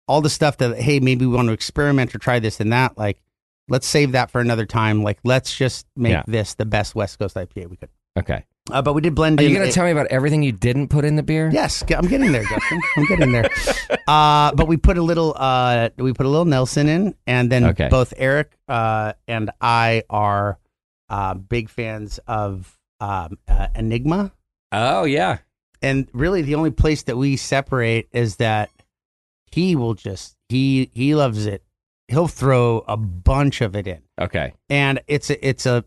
all the stuff that, hey, maybe we want to experiment or try this and that. Like, let's save that for another time. Like, let's just make Yeah. this the best West Coast IPA we could. Okay. Uh, but we did blend Are in. you going to it- tell me about everything you didn't put in the beer? Yes, I'm getting there, Justin. I'm getting there. Uh, but we put a little, uh, we put a little Nelson in, and then Okay. both Eric uh, and I are uh, big fans of um, uh, Enigma. Oh yeah. and really the only place that we separate is that he will just he he loves it he'll throw a bunch of it in Okay. and it's a it's a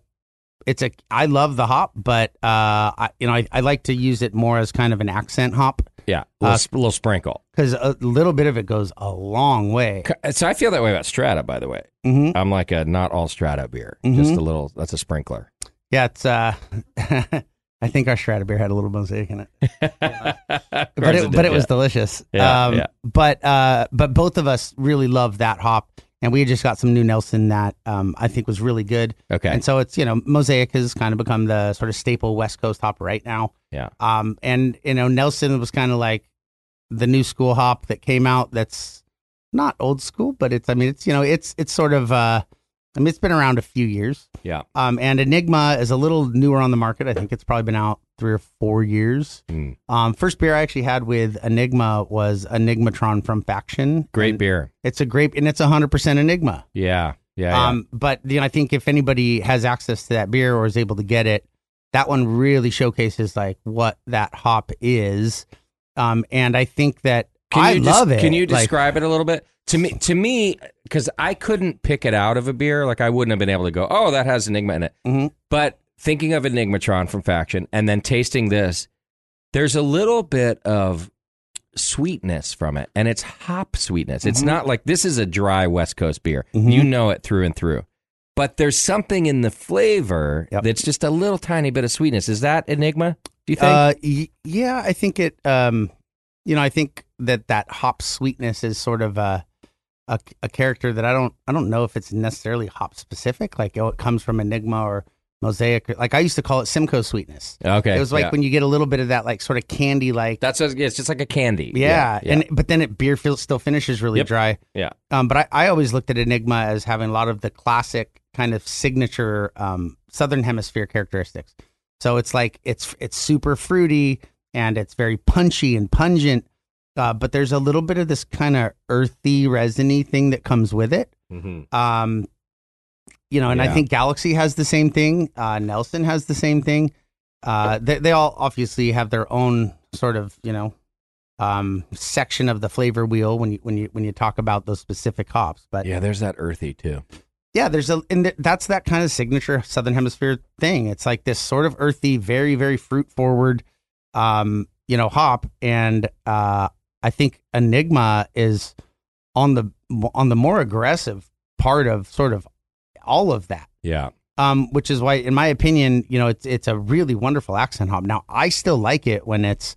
it's a i love the hop but uh i you know i, I like to use it more as kind of an accent hop Yeah. A little, Uh, sp- little sprinkle. because a little bit of it goes a long way So I feel that way about Strata. By the way, hmm I'm like a not all Strata beer. Mhm. Just a little. That's a sprinkler. yeah it's uh i think our strata beer had a little mosaic in it but it, but it was delicious. Yeah, um, yeah. But uh, but both of us really love that hop, and we had just got some new Nelson that um, I think was really good. okay. And so it's you know Mosaic has kind of become the sort of staple West Coast hop right now. Yeah. Um, and you know Nelson was kind of like the new school hop that came out. That's not old school, but it's I mean it's you know it's it's sort of uh, I mean it's been around a few years. Yeah. Um, and Enigma is a little newer on the market. I think it's probably been out three or four years. Mm. Um, first beer I actually had with Enigma was Enigmatron from Faction. Great beer. It's a great, and it's hundred percent Enigma. Yeah. Yeah. yeah. Um, but you know, I think if anybody has access to that beer or is able to get it, that one really showcases like what that hop is. Um, and I think that Can I you love des- it. Can you Like, describe it a little bit to me? To me, because I couldn't pick it out of a beer. Like I wouldn't have been able to go, oh, that has Enigma in it. Mhm. But thinking of Enigmatron from Faction and then tasting this, there's a little bit of sweetness from it, and it's hop sweetness. It's Mhm. not like this is a dry West Coast beer. Mhm. You know it through and through. But there's something in the flavor Yep. that's just a little tiny bit of sweetness. Is that Enigma? Do you think? Uh, y- yeah, I think it. Um, you know, I think that that hop sweetness is sort of a, a a character that I don't I don't know if it's necessarily hop specific. Like oh, it comes from Enigma or Mosaic. Like I used to call it Simcoe sweetness. okay. It was like yeah. when you get a little bit of that like sort of candy like. that's what, it's just like a candy. Yeah, yeah. and but then it beer feels still finishes really Yep. dry. Yeah. Um, but I, I always looked at Enigma as having a lot of the classic kind of signature um, Southern Hemisphere characteristics. So it's like it's it's super fruity and it's very punchy and pungent, uh, but there's a little bit of this kind of earthy, resiny thing that comes with it. Mhm. Um, you know, and I think Galaxy has the same thing. Uh, Nelson has the same thing. Uh, they, they all obviously have their own sort of, you know, um, section of the flavor wheel when you when you when you talk about those specific hops. But yeah, Yeah, there's that earthy too. Yeah, there's a and th- that's that kind of signature Southern Hemisphere thing. It's like this sort of earthy, very very fruit forward, um, you know, hop. And uh, I think Enigma is on the on the more aggressive part of sort of all of that Yeah. um, which is why, in my opinion, you know, it's it's a really wonderful accent hop. Now, I still like it when it's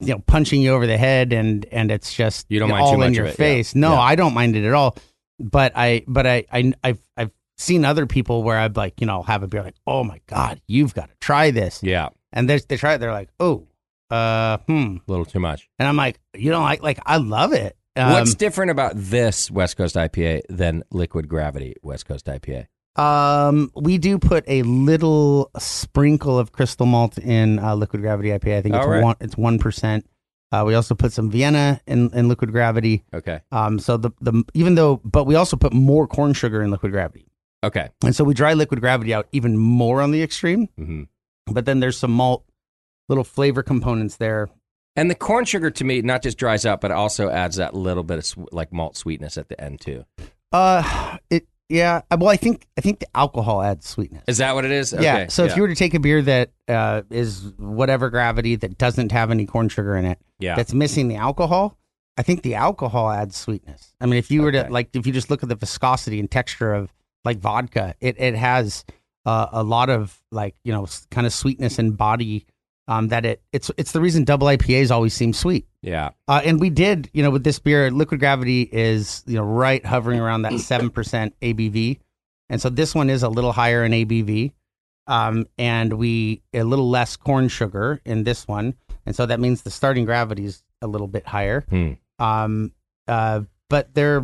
you know punching you over the head and and it's just You don't mind all in your it, yeah. face. No, Yeah. I don't mind it at all. But I but I I I've I've seen other people where I'd like, you know, have a beer like, oh my god, you've got to try this, Yeah, and they they try it, they're like, oh, uh, hmm, a little too much. and I'm like, you know, like like I love it. Um, What's different about this West Coast IPA than Liquid Gravity West Coast IPA? Um, we do put a little sprinkle of crystal malt in uh, liquid gravity IPA. I think it's right. one. It's one percent. Uh, we also put some Vienna in, in liquid gravity. Okay, Um, so the the even though, but we also put more corn sugar in liquid gravity, okay. and so we dry liquid gravity out even more on the extreme. hmm But then there's some malt, little flavor components there. And the corn sugar to me not just dries out, but also adds that little bit of sw- like malt sweetness at the end too. Uh, it yeah. uh, Well, I think I think the alcohol adds sweetness. Is that what it is? Yeah. Okay, So if you were to take a beer that uh, is whatever gravity that doesn't have any corn sugar in it, yeah, that's missing the alcohol, I think the alcohol adds sweetness. I mean, if you were Okay. to like, if you just look at the viscosity and texture of like vodka, it it has uh, a lot of like you know kind of sweetness and body. Um, that it it's it's the reason double IPAs always seem sweet. yeah, Uh, and we did, you know, with this beer, liquid gravity is, you know, right hovering around that 7% ABV. And so this one is a little higher in ABV. Um, and we, a little less corn sugar in this one. And so that means the starting gravity is a little bit higher. Hmm. Um, uh, but they're,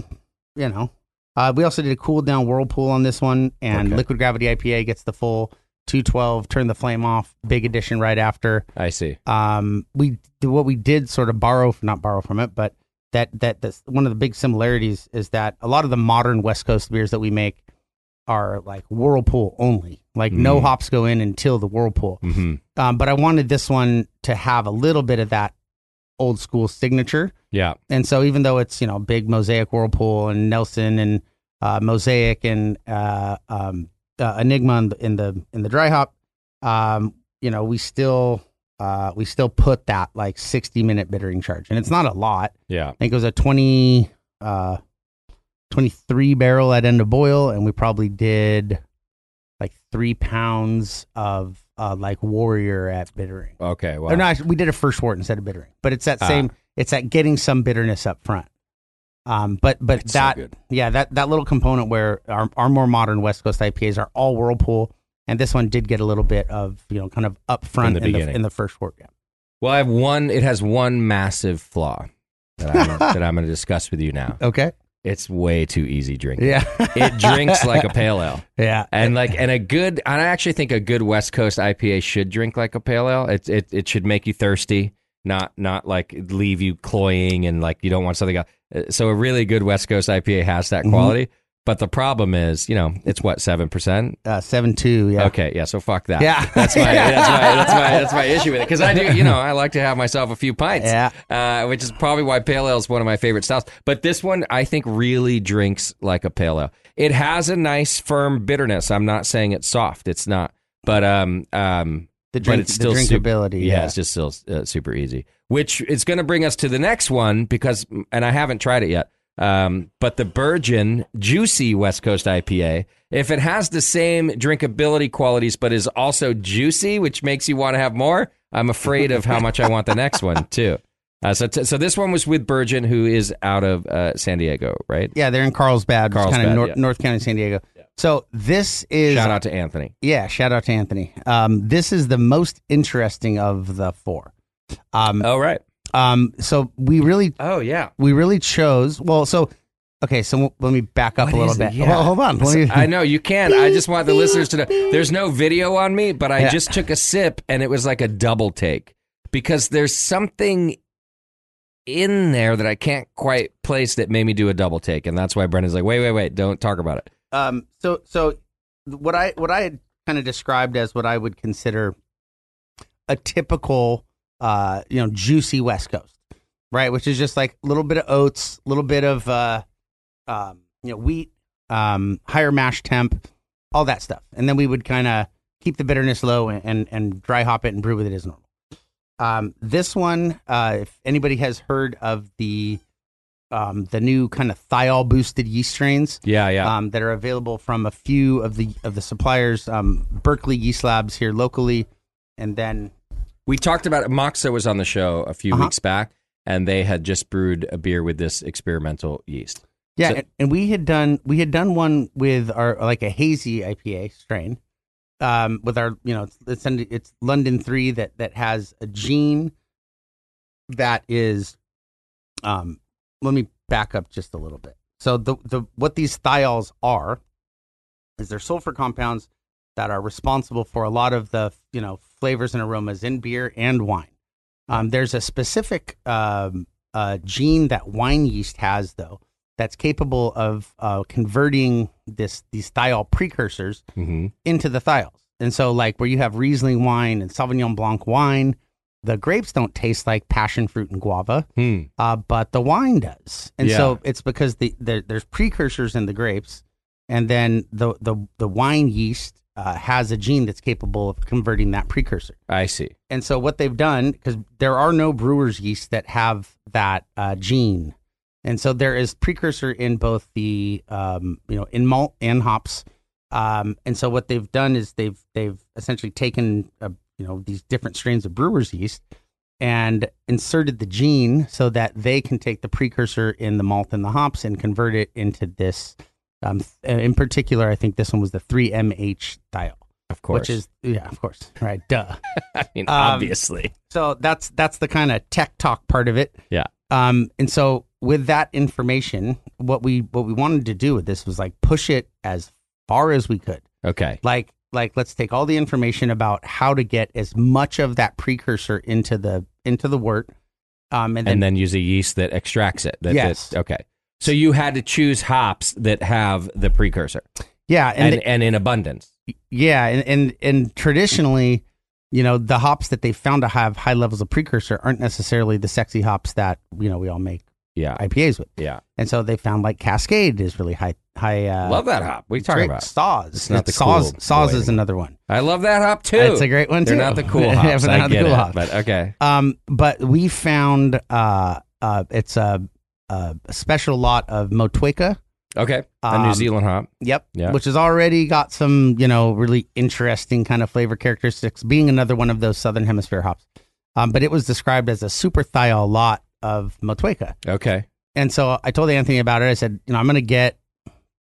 you know, uh, we also did a cool down whirlpool on this one. And Okay. liquid gravity IPA gets the full 212, turn the flame off, big edition right after I see. um, we what we did sort of borrow not borrow from it, but that that that's one of the big similarities is that a lot of the modern West Coast beers that we make are like whirlpool only, like no Mm. hops go in until the whirlpool. hmm Um, but I wanted this one to have a little bit of that old school signature, Yeah, and so even though it's you know big mosaic whirlpool and Nelson and uh, mosaic and uh, um, uh, Enigma in the, in the in the dry hop, um, you know we still uh, we still put that like sixty minute bittering charge, and it's not a lot. yeah. I think it was a twenty uh, twenty three barrel at end of boil, and we probably did like three pounds of uh, like warrior at bittering. Okay, well, no, we did a first wort instead of bittering, but it's that Ah. same. It's that getting some bitterness up front. Um, but but It's that good. yeah that that little component where our our more modern West Coast IPAs are all whirlpool, and this one did get a little bit of you know kind of up front the in the beginning. in the first wort. Yeah. well, I have one. It has one massive flaw that I'm that I'm going to discuss with you now. Okay. It's way too easy drinking. Yeah. It drinks like a pale ale. yeah. And like and a good and I actually think a good West Coast IPA should drink like a pale ale. It it it should make you thirsty, not not like leave you cloying and like you don't want something else. Uh, So a really good West Coast IPA has that Mhm. quality. But the problem is, you know, it's what seven percent. Uh, seven two. Yeah. Okay, yeah. So fuck that. Yeah. that's my that's my that's my that's my issue with it because I do, you know, I like to have myself a few pints. Yeah. uh, which is probably why pale ale is one of my favorite styles. But this one, I think, really drinks like a pale ale. It has a nice, firm bitterness. I'm not saying it's soft. It's not. But um, um, The but drink it's still the super- drinkability. yeah, yeah. it's just still uh, super easy. Which is going to bring us to the next one because, and I haven't tried it yet. Um, but the Burgeon Juicy West Coast IPA, if it has the same drinkability qualities but is also juicy, which makes you want to have more, I'm afraid of how much I want the next one too. Uh, so, t- so this one was with Burgeon, who is out of uh, San Diego, right? yeah, they're in Carlsbad, kind of North, yeah. North County, San Diego. So this is Shout out to Anthony. Yeah, shout out to Anthony. Um, this is the most interesting of the four. Um, Oh right. um, so we really, Oh yeah. we really chose. Well, so okay, so let me back up What a little bit. Yeah. Well, hold on. Let me- I know you can. I just want the listeners to know. There's no video on me, but I Yeah. just took a sip and it was like a double take because there's something in there that I can't quite place that made me do a double take, and that's why Brendan's like, wait, wait, wait, don't talk about it. um, so so what I what I had kind of described as what I would consider a typical, uh, you know, juicy West Coast, right? Which is just like a little bit of oats, a little bit of, uh, um, you know, wheat, um, higher mash temp, all that stuff, and then we would kind of keep the bitterness low and, and and dry hop it and brew with it as normal. Um, this one, uh, if anybody has heard of the um, the new kind of thiol boosted yeast strains, Yeah, yeah. um, that are available from a few of the of the suppliers, um, Berkeley Yeast Labs here locally, and then we talked about it. Moksa was on the show a few Uh-huh. weeks back, and they had just brewed a beer with this experimental yeast. Yeah, So- and, and we had done we had done one with our like a hazy IPA strain, um, with our you know it's it's, it's London three that that has a gene that is, um, let me back up just a little bit. So the the what these thiols are is they're sulfur compounds that are responsible for a lot of the you know flavors and aromas in beer and wine. Um, there's a specific um, uh, gene that wine yeast has though that's capable of uh, converting this these thiol precursors hmm into the thiols. And so, like where you have Riesling wine and Sauvignon Blanc wine, the grapes don't taste like passion fruit and guava, Hmm. uh, but the wine does. And Yeah. so it's because the, the there's precursors in the grapes, and then the the the wine yeast uh, has a gene that's capable of converting that precursor. I see. And so what they've done, because there are no brewers yeast that have that uh, gene, and so there is precursor in both the um, you know in malt and hops. Um, and so what they've done is they've they've essentially taken uh, you know these different strains of brewers yeast and inserted the gene so that they can take the precursor in the malt and the hops and convert it into this. Um, in particular, I think this one was the 3MH thiol, Of course. which is yeah, of course, right, duh. I mean, um, obviously. So that's that's the kind of tech talk part of it. Yeah. Um, and so with that information, what we what we wanted to do with this was like push it as far as we could. Okay. Like like let's take all the information about how to get as much of that precursor into the into the wort. Um, and then, And then use a yeast that extracts it. That, Yes. that- okay. So you had to choose hops that have the precursor yeah, and, and, and, in abundance. yeah, and, and and traditionally, you know, the hops that they found to have high levels of precursor aren't necessarily the sexy hops that you know we all make Yeah. IPAs with. yeah. And so they found like Cascade is really high high. Uh, love that hop. We talking about? Saaz. It's not the Saaz. cool Saaz is another one. I love that hop too. It's a great one They're too. not the cool Yeah, hops. but I not the get cool it. hops. But okay. Um, but we found uh, uh, it's a, a special lot of Motueka. Okay. A New Um, Zealand hop. Yep. Yeah. Which has already got some, you know, really interesting kind of flavor characteristics, being another one of those Southern Hemisphere hops. Um, but it was described as a super thiol lot of Motueka. Okay. And so I told Anthony about it. I said, you know, I'm going to get,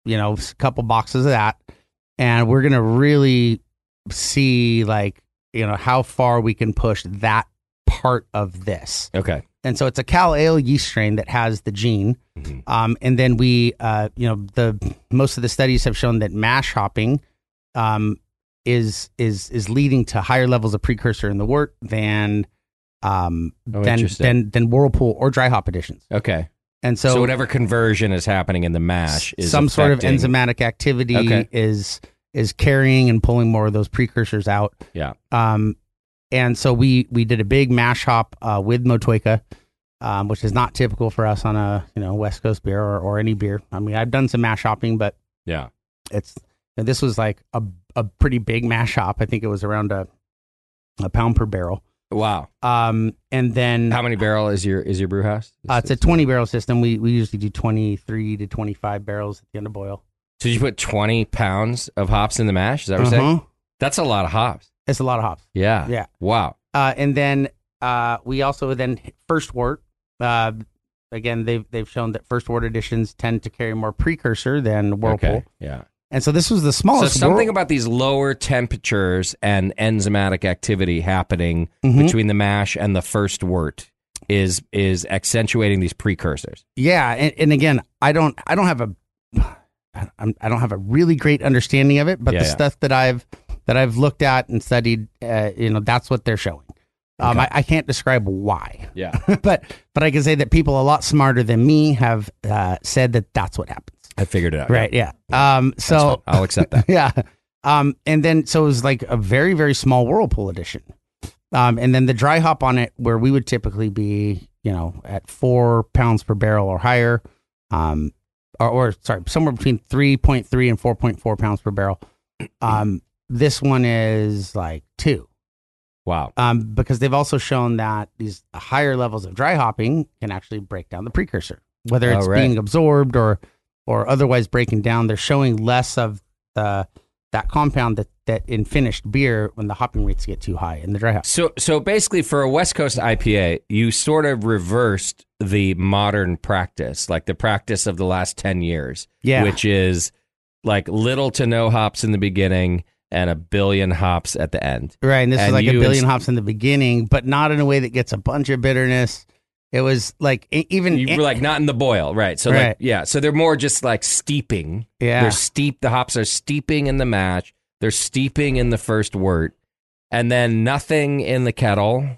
you know, a couple boxes of that, and we're going to really see like, you know, how far we can push that part of this. Okay. And so it's a Cal Ale yeast strain that has the gene. Mhm. Um, and then we, uh, you know, the most of the studies have shown that mash hopping um, is is is leading to higher levels of precursor in the wort than um, Oh, than, than than whirlpool or dry hop additions. Okay. And So, so, whatever conversion is happening in the mash is some sort of enzymatic activity Okay. is is carrying and pulling more of those precursors out. Yeah. Um, and so we we did a big mash hop uh, with Motueka, um, which is not typical for us on a you know West Coast beer or, or any beer. I mean, I've done some mash hopping, but Yeah. it's and this was like a a pretty big mash hop. I think it was around a a pound per barrel. Wow. Um, and then How many barrel is your is your brew house? uh, it's a twenty barrel system. We we usually do twenty three to twenty five barrels at the end of boil. So you put twenty pounds of hops in the mash? Is that what you're saying? Uh-huh. That's a lot of hops. It's a lot of hops. Yeah. Yeah. Wow. Uh, and then uh, we also then first wort. Uh, again, they've they've shown that first wort editions tend to carry more precursor than whirlpool. Okay. Yeah. And so this was the So smallest. something whirl- about these lower temperatures and enzymatic activity happening Mhm. between the mash and the first wort is is accentuating these precursors. yeah, and, and again, I don't I don't have a I'm, I don't have a really great understanding of it, but Yeah, the yeah. stuff that I've that I've looked at and studied, uh, you know, that's what they're showing. Um, I, I can't describe why, Yeah. but but I can say that people a lot smarter than me have uh, said that that's what happens. I figured it out. Right? Yeah. Um. So. I'll accept that. yeah. Um, and then so it was like a very, very small whirlpool edition. Um, and then the dry hop on it, where we would typically be, you know, at four pounds per barrel or higher, um, or, or sorry, somewhere between 3.3 and 4.4 pounds per barrel. Um, this one is like two, Wow. um, because they've also shown that these higher levels of dry hopping can actually break down the precursor, whether it's right. being absorbed or or otherwise breaking down. They're showing less of the that compound that that in finished beer when the hopping rates get too high in the dry house. So, so basically, for a West Coast IPA, you sort of reversed the modern practice, like the practice of the last ten years, Yeah. which is like little to no hops in the beginning and a billion hops at the end. Right, and this And is like a billion hops in the beginning, but not in a way that gets a bunch of bitterness. It was like even You were like not in the boil, right? So, Right. like, yeah, so they're more just like steeping. yeah, They're steep. The hops are steeping in the mash. They're steeping in the first wort, and then nothing in the kettle,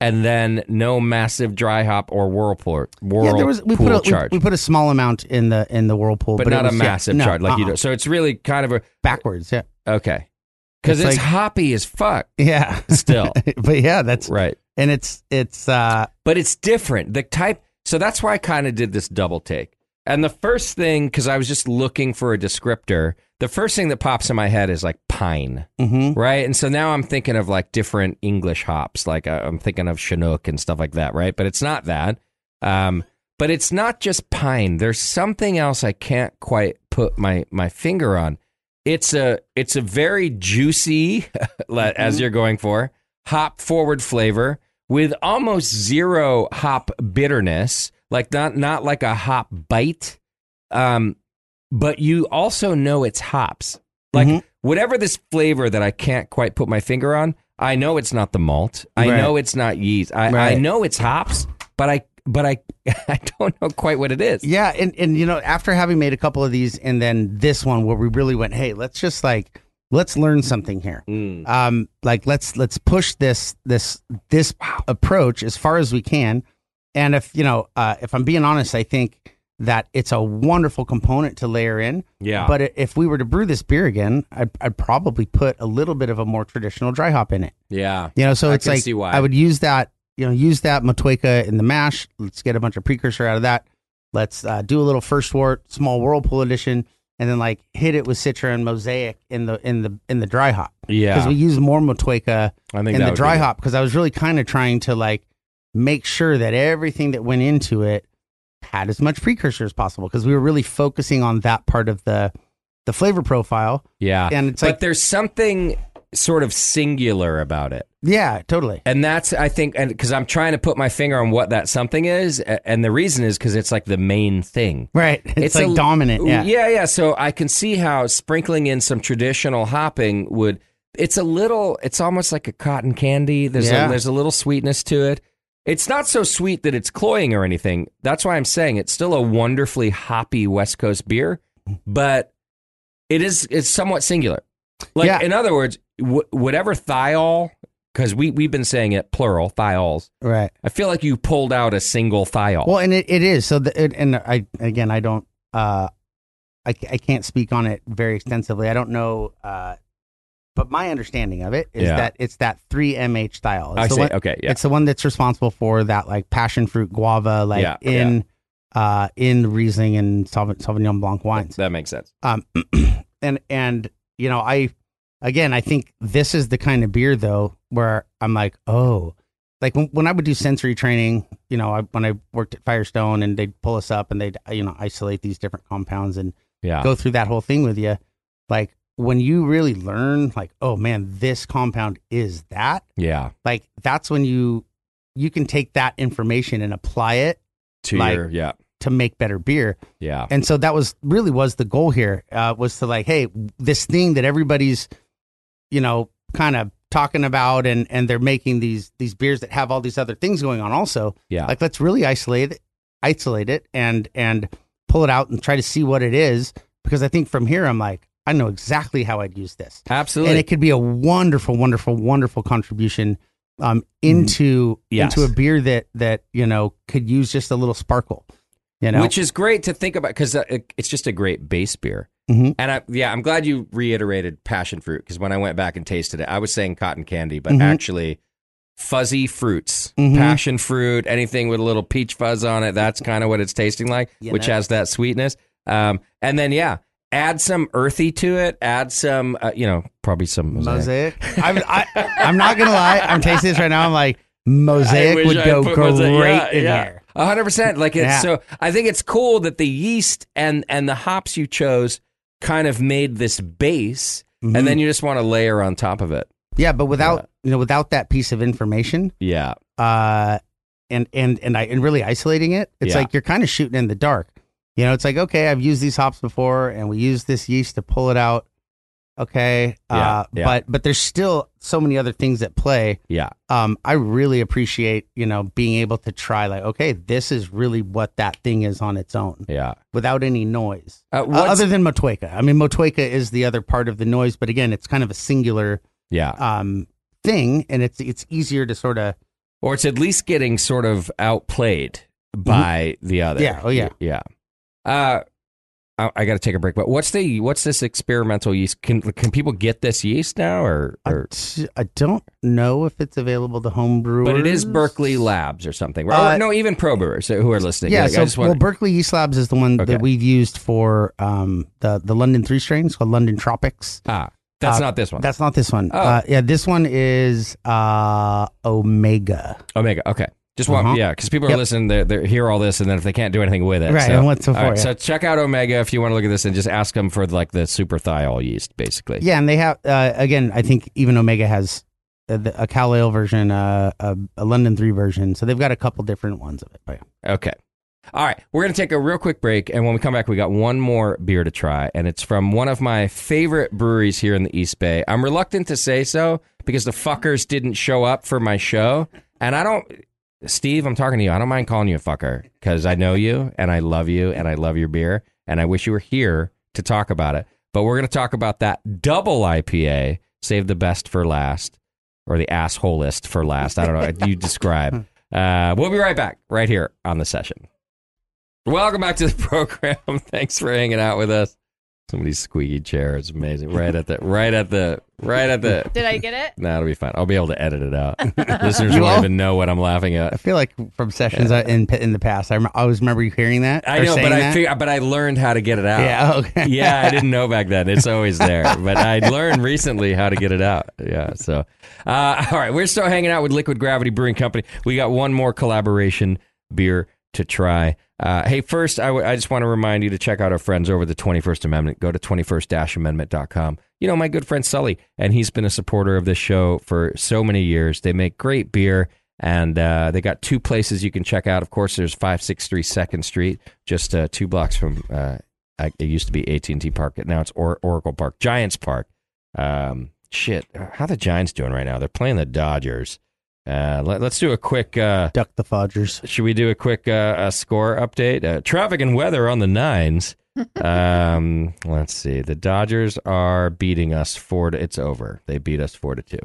and then no massive dry hop or whirlpool. Whirlpool yeah. There was we put a, we, charge, we put a small amount in the in the whirlpool, but, but, not a was- yeah, massive no, charge like you uh-uh. do. So it's really kind of a backwards. Yeah, okay because It's it's, like- hoppy as fuck. yeah. Still, but yeah, that's right? and it's it's uh but it's different. The type, so that's why I kind of did this double take. And the first thing, because I was just looking for a descriptor, the first thing that pops in my head is like pine, mhm. right? And so now I'm thinking of like different English hops, like uh, I'm thinking of Chinook and stuff like that, right? But it's not that. Um, but it's not just pine. There's something else I can't quite put my my finger on. It's a it's a very juicy, le- as you're going for, hop forward flavor with almost zero hop bitterness, like not not like a hop bite. Um, but you also know it's hops. Like Mhm. Whatever this flavor that I can't quite put my finger on, I know it's not the malt. I Right. know it's not yeast. I, I know it's hops, but I but I I don't know quite what it is. Yeah, and and you know, after having made a couple of these, and then this one where we really went, hey, let's just like let's learn something here. Mm. Um, like let's let's push this this this approach as far as we can. And if you know, uh, if I'm being honest, I think that it's a wonderful component to layer in. Yeah. But if we were to brew this beer again, I'd, I'd probably put a little bit of a more traditional dry hop in it. yeah. You know, so I it's like. I would use that, you know, use that Motueka in the mash. Let's get a bunch of precursor out of that. Let's uh, do a little first wort, small whirlpool edition, and then like hit it with Citra and Mosaic in the in the in the dry hop Yeah. because we use more Motueka in the dry hop because I was really kind of trying to like make sure that everything that went into it had as much precursor as possible because we were really focusing on that part of the the flavor profile. Yeah. And it's but like- there's something sort of singular about it. Yeah, totally. And that's, I think, and because I'm trying to put my finger on what that something is. And the reason is because it's like the main thing. Right. It's, like a- dominant. Yeah. Yeah, yeah. So I can see how sprinkling in some traditional hopping would, it's a little, it's almost like a cotton candy. There's, Yeah. a, there's a little sweetness to it. It's not so sweet that it's cloying or anything. That's why I'm saying it's still a wonderfully hoppy West Coast beer, but it is it's somewhat singular. Like Yeah. in other words, wh- whatever thiol, because we we've been saying it plural thiols. Right. I feel like you pulled out a single thiol. Well, and it, it is so. The, it, and I again, I don't. Uh, I I can't speak on it very extensively. I don't know. Uh, but my understanding of it is Yeah. that it's that three MH thiol. It's I the see. One, okay, yeah, It's the one that's responsible for that like passion fruit guava, like Yeah, in uh in Riesling and Sauv- Sauvignon Blanc wines. that makes sense. Um, and and you know, I again, I think this is the kind of beer though where I'm like, oh, like when, when I would do sensory training, you know, I, when I worked at Firestone and they'd pull us up and they'd you know isolate these different compounds and Yeah, go through that whole thing with you, like when you really learn, like, oh man, this compound is that. yeah. Like that's when you you can take that information and apply it To Like- your yeah, to make better beer. yeah, And so that was really was the goal here uh, was to like, hey, this thing that everybody's, you know, kind of talking about, and and they're making these these beers that have all these other things going on. Also, yeah. like let's really isolate it, isolate it, and and pull it out and try to see what it is. Because I think from here, I'm like, I know exactly how I'd use this, Absolutely. and it could be a wonderful, wonderful, wonderful contribution um, into Yes. into a beer that that you know could use just a little sparkle. You know, Which is great to think about because uh, it's just a great base beer. Mhm. And I, yeah, I'm glad you reiterated passion fruit because when I went back and tasted it, I was saying cotton candy, but Mhm. actually fuzzy fruits, Mhm. passion fruit, anything with a little peach fuzz on it. That's kind of what it's tasting like, You which know. has that sweetness. Um, and then yeah, add some earthy to it. Add some, uh, you know, probably some mosaic. Mosaic. I'm, I, I'm not gonna lie. I'm tasting this right now. I'm like, mosaic would I go great mosaic- in yeah. here. Hundred percent. Like it's Yeah. so. I think it's cool that the yeast and and the hops you chose kind of made this base, Mhm. and then you just want to layer on top of it. yeah, but without you know without that piece of information, Yeah, uh, and and and I and really isolating it, it's like you're kind of shooting in the dark. You know, it's like okay, I've used these hops before, and we use this yeast to pull it out. Okay, Yeah, uh, yeah. but but there's still so many other things at play. yeah, Um, I really appreciate you know being able to try like okay, this is really what that thing is on its own yeah. without any noise. Uh, Uh, other than Motueka, I mean Motueka is the other part of the noise, but again, it's kind of a singular yeah, um thing, and it's it's easier to sort of or it's at least getting sort of outplayed by the other. Yeah, oh, yeah. yeah. Uh, I, I got to take a break. But what's the what's this experimental yeast? Can can people get this yeast now, or, I, or t- I don't know if it's available to home brewers. but it is Berkeley Labs or something? Or, Uh, no, even pro brewers who are listening. Yeah, Like, so I well, Berkeley Yeast Labs is the one Okay. that we've used for um, the the London three strains called London Tropics. ah, that's uh, not this one. That's not this one. Oh. Uh, yeah, this one is uh, Omega. Omega. Okay. Just want, Uh-huh. yeah, because people are Yep. listening, they they hear all this, and then if they can't do anything with it, Right, So, and what's it for, yeah. So check out Omega if you want to look at this, and just ask them for like the super thiol yeast, basically. Yeah, and they have uh, again. I think even Omega has a, a Cal Ale version, uh, a, a London three version. So they've got a couple different ones of it. But yeah. Okay. All right. We're going to take a real quick break. And when we come back, we got one more beer to try. And it's from one of my favorite breweries here in the East Bay. I'm reluctant to say so because the fuckers didn't show up for my show. And I don't, Steve, I'm talking to you. I don't mind calling you a fucker because I know you and I love you and I love your beer. And I wish you were here to talk about it. But we're going to talk about that double IPA, save the best for last, or the assholist for last. I don't know. you describe. Uh, we'll be right back right here on the session. Welcome back to the program. Thanks for hanging out with us. Somebody's squeaky chair It's amazing. Right at the right at the right at the Did I get it? No, it'll be fine. I'll be able to edit it out. Listeners You won't will? even know what I'm laughing at. I at. feel like from sessions I in in the past, I, rem- I always remember you hearing that. I or know, saying but I that. fig- but I learned how to get it out. Yeah. Okay. yeah, I didn't know back then. It's always there, but I learned recently how to get it out. Yeah. So, uh, all right, we're still hanging out with Liquid Gravity Brewing Company. We got one more collaboration beer to try. Uh, hey, first, I, w- I just want to remind you to check out our friends over the 21st Amendment. Go to 21st-amendment.com. You know, my good friend Sully, and he's been a supporter of this show for so many years. They make great beer. And uh, they got two places you can check out. Of course, there's 563 Second Street, just uh, two blocks from uh, it used to be AT&T Park. Now it's or- Oracle Park, Giants Park. Um, shit, how the Giants doing right now? They're playing the Dodgers. Uh, let, us do a quick. Uh, Duck the Fodgers. should we do a quick uh, uh, score update? Uh, traffic and weather on the nines. um, let's see. The Dodgers are beating us four to. It's over. They beat us four to two.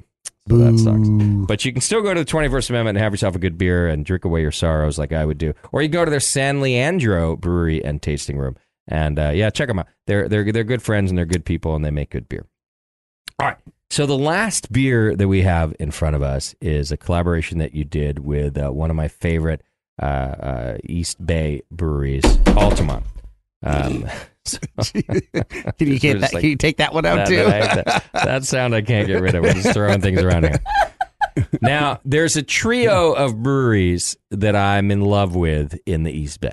So that sucks. But you can still go to the 21st Amendment and have yourself a good beer and drink away your sorrows like I would do. Or you go to their San Leandro brewery and tasting room. And uh, yeah, check them out. They're, they're, they're good friends and they're good people and they make good beer. All right. So the last beer that we have in front of us is a collaboration that you did with uh, one of my favorite uh, uh, East Bay breweries, Altamont. Um, so- can you get that? like- can you take that one out that, too? that, that- that sound I can't get rid of. We're just throwing things around here. Now, there's a trio of breweries that I'm in love with in the East Bay.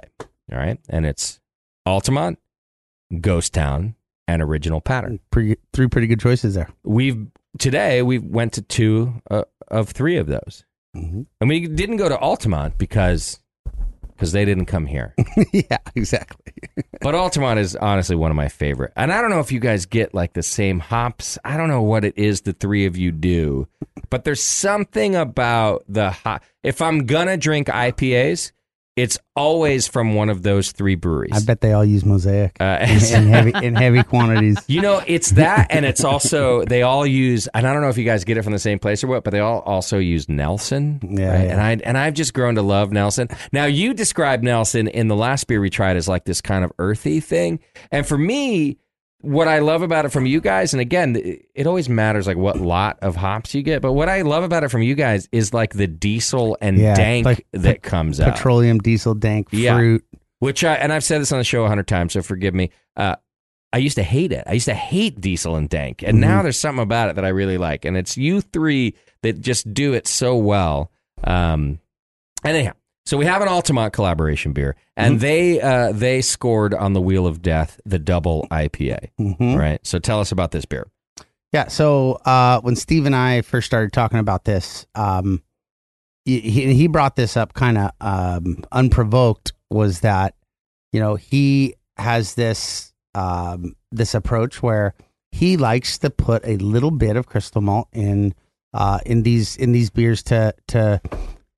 All right. And it's Altamont, Ghost Town, and Original Pattern. pretty, three pretty good choices there. We've today we went to two uh, of three of those. hmm And we didn't go to Altamont because because they didn't come here. yeah, exactly. But Altamont is honestly one of my favorite. And I don't know if you guys get like the same hops. I don't know what it is the three of you do, but there's something about the hop. If I'm gonna drink IPAs, it's always from one of those three breweries. I bet they all use Mosaic Uh, in, in heavy in heavy quantities. you know, it's that, and it's also they all use. And I don't know if you guys get it from the same place or what, but they all also use Nelson. Yeah, right? yeah. and I and I've just grown to love Nelson. Now you described Nelson in the last beer we tried as like this kind of earthy thing, and for me, what I love about it from you guys, and again, it- always matters like what lot of hops you get, but what I love about it from you guys is like the diesel and Yeah, dank like that comes out Petroleum, diesel, dank, Yeah. fruit. which I and I've said this on the show a hundred times, so forgive me. Uh, I used to hate it. I used to hate diesel and dank, and now there's something about it that I really like, and it's you three that just do it so well. Um, and anyhow, So we have an Altamont collaboration beer, and Mm-hmm. they uh, they scored on the Wheel of Death the double IPA. Mhm. Right. So tell us about this beer. Yeah. So uh, when Steve and I first started talking about this, um, he, he he brought this up kind of um, unprovoked. Was that you know he has this um, this approach where he likes to put a little bit of crystal malt in uh, in these in these beers to to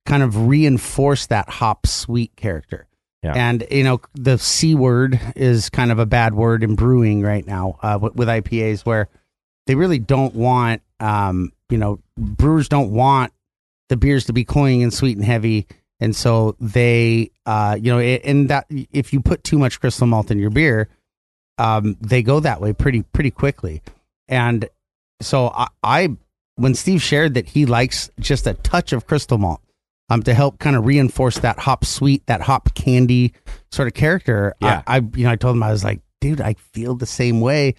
kind of reinforce that hop sweet character. Yeah. And you know the c word is kind of a bad word in brewing right now uh, with, with IPAs where they really don't want um, you know brewers don't want the beers to be cloying and sweet and heavy and so they uh, you know it, and that if you put too much crystal malt in your beer um, they go that way pretty pretty quickly and so I, I when Steve shared that he likes just a touch of crystal malt um, to help kind of reinforce that hop sweet, that hop candy sort of character. Yeah. I, I, you know, I told him I was like, dude, I feel the same way.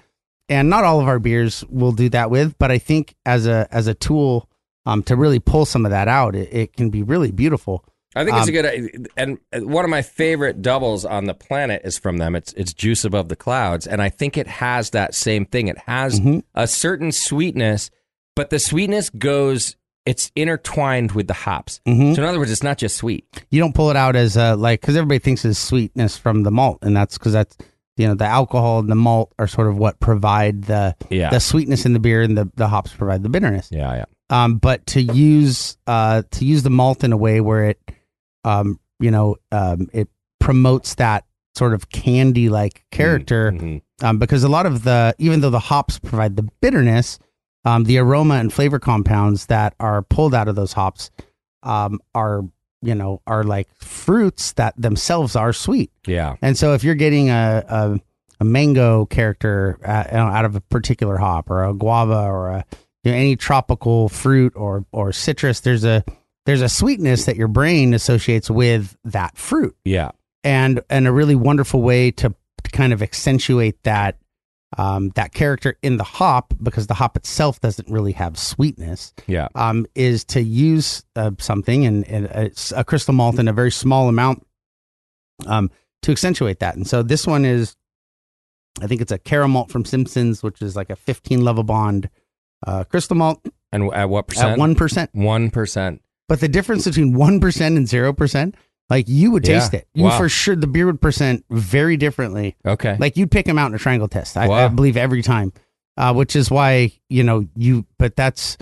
And not all of our beers will do that with, but I think as a as a tool um, to really pull some of that out, it, it can be really beautiful. I think it's a Um, good and one of my favorite doubles on the planet is from them. It's it's Juice Above the Clouds, and I think it has that same thing. It has Mhm. a certain sweetness, but the sweetness goes. It's intertwined with the hops. Mhm. So in other words, it's not just sweet. You don't pull it out as a like because everybody thinks it's sweetness from the malt, and that's because that's you know the alcohol and the malt are sort of what provide the Yeah. the sweetness in the beer, and the the hops provide the bitterness. Yeah, yeah. um, but to use uh, to use the malt in a way where it um, you know um, it promotes that sort of candy like character Mhm. um, because a lot of the even though the hops provide the bitterness um, the aroma and flavor compounds that are pulled out of those hops um, are you know are like fruits that themselves are sweet Yeah. and so if you're getting a a, a mango character uh, out of a particular hop or a guava or a you know, any tropical fruit or or citrus, there's a there's a sweetness that your brain associates with that fruit, Yeah. and and a really wonderful way to, to kind of accentuate that um, that character in the hop because the hop itself doesn't really have sweetness Yeah. um, is to use uh, something and, and it's a crystal malt in a very small amount um, to accentuate that. And so this one is, I think it's a caramel malt from Simpsons, which is like a 15 Lovibond uh, crystal malt And at what percent? at 1%. One percent. But the difference between 1% and 0%, like you would taste Yeah. it. You Wow. for sure, the beer would present very differently. Okay. Like you'd pick them out in a triangle test. I, I believe every time, uh, which is why you know you. But that's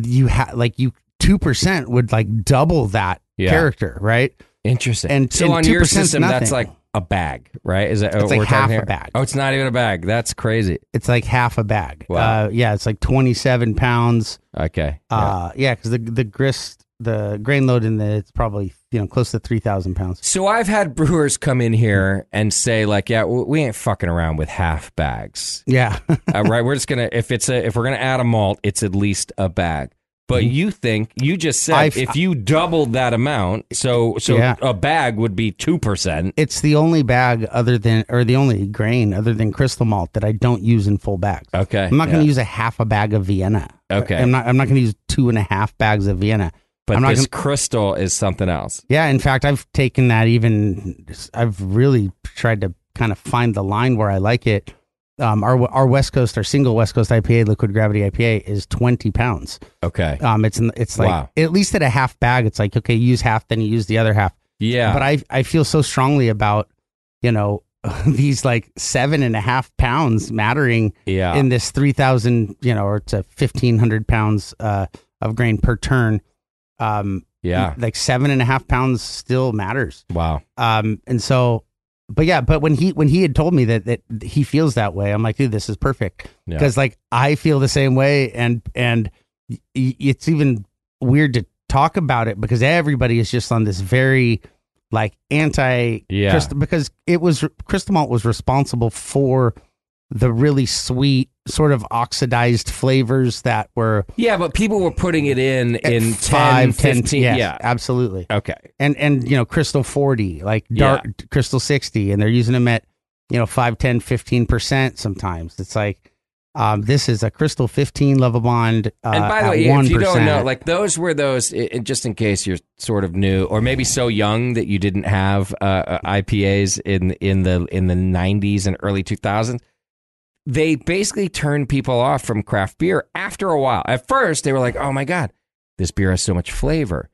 you have like you two percent would like double that Yeah. character, right? Interesting. and- so and on your 2% 's system, that's like a bag, right? Is that what It's like half a bag. Oh, it's not even a bag. That's crazy. It's like half a bag. Wow. Uh, yeah, it's like twenty seven pounds. Okay. Yeah. Uh, yeah, because the the grist the grain load in the it's probably you know close to three thousand pounds. So I've had brewers come in here and say like, "Yeah, we ain't fucking around with half bags, Yeah, uh, right? We're just gonna if it's a if we're gonna add a malt, it's at least a bag." But you think you just said I've- if you doubled that amount, so so Yeah. a bag would be two percent. it's the only bag other than or the only grain other than crystal malt that I don't use in full bags. Okay, I'm not going to use a half a bag of Vienna. Okay. I'm not. I'm not going to use two and a half bags of Vienna. But I'm not this gonna- crystal is something else. Yeah, in fact, I've taken that even. I've really tried to kind of find the line where I like it. Um, our our West Coast, our single West Coast IPA, Liquid Gravity IPA, is 20 pounds. Okay. Um, it's it's like Wow. at least at a half bag. It's like okay, you use half, then you use the other half. Yeah. But I I feel so strongly about you know these like seven and a half pounds mattering yeah. in this 3,000 you know or to 1,500 pounds uh, of grain per turn. Um, yeah. like seven and a half pounds still matters. Wow. Um, and so, but yeah, but when he when he had told me that that he feels that way, I'm like, dude, this is perfect Yeah. because like I feel the same way, and and it's even weird to talk about it because everybody is just on this very like anti Yeah. because it was crystal malt was responsible for the really sweet sort of oxidized flavors that were Yeah, but people were putting it in in 10, five, 10, 15. yes, yeah. absolutely Okay. and and you know crystal 40 like dark crystal 60 and they're using them at you know 5 10 15% sometimes it's like Um, this is a Crystal 15 Lovibond. Uh, and by the way, if you don't know, like those were those. i i- just in case you're sort of new, or maybe so young that you didn't have uh, uh, IPAs in in the in the '90s and early 2000s. They basically turned people off from craft beer after a while. At first, they were like, "Oh my god, this beer has so much flavor,"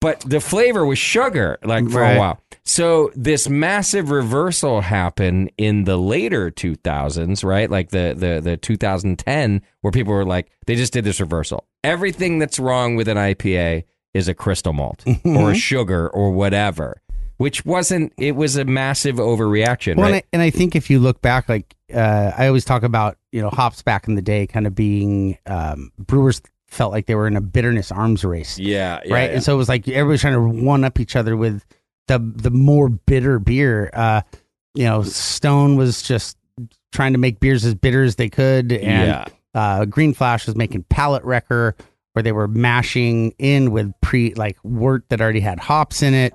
but the flavor was sugar, like for Right. a while. So this massive reversal happened in the later 2000s, right? Like the the the 2010, where people were like, they just did this reversal. Everything that's wrong with an IPA is a crystal malt mm-hmm. or a sugar or whatever, which wasn't. It was a massive overreaction, Well, and. I, and I think if you look back, like uh, I always talk about, you know, hops back in the day, kind of being um, brewers felt like they were in a bitterness arms race, yeah, yeah, right? yeah. And so it was like everybody's trying to one up each other with the the more bitter beer. Uh, you know, Stone was just trying to make beers as bitter as they could, and yeah, uh, Green Flash was making Palate Wrecker where they were mashing in with pre like wort that already had hops in it.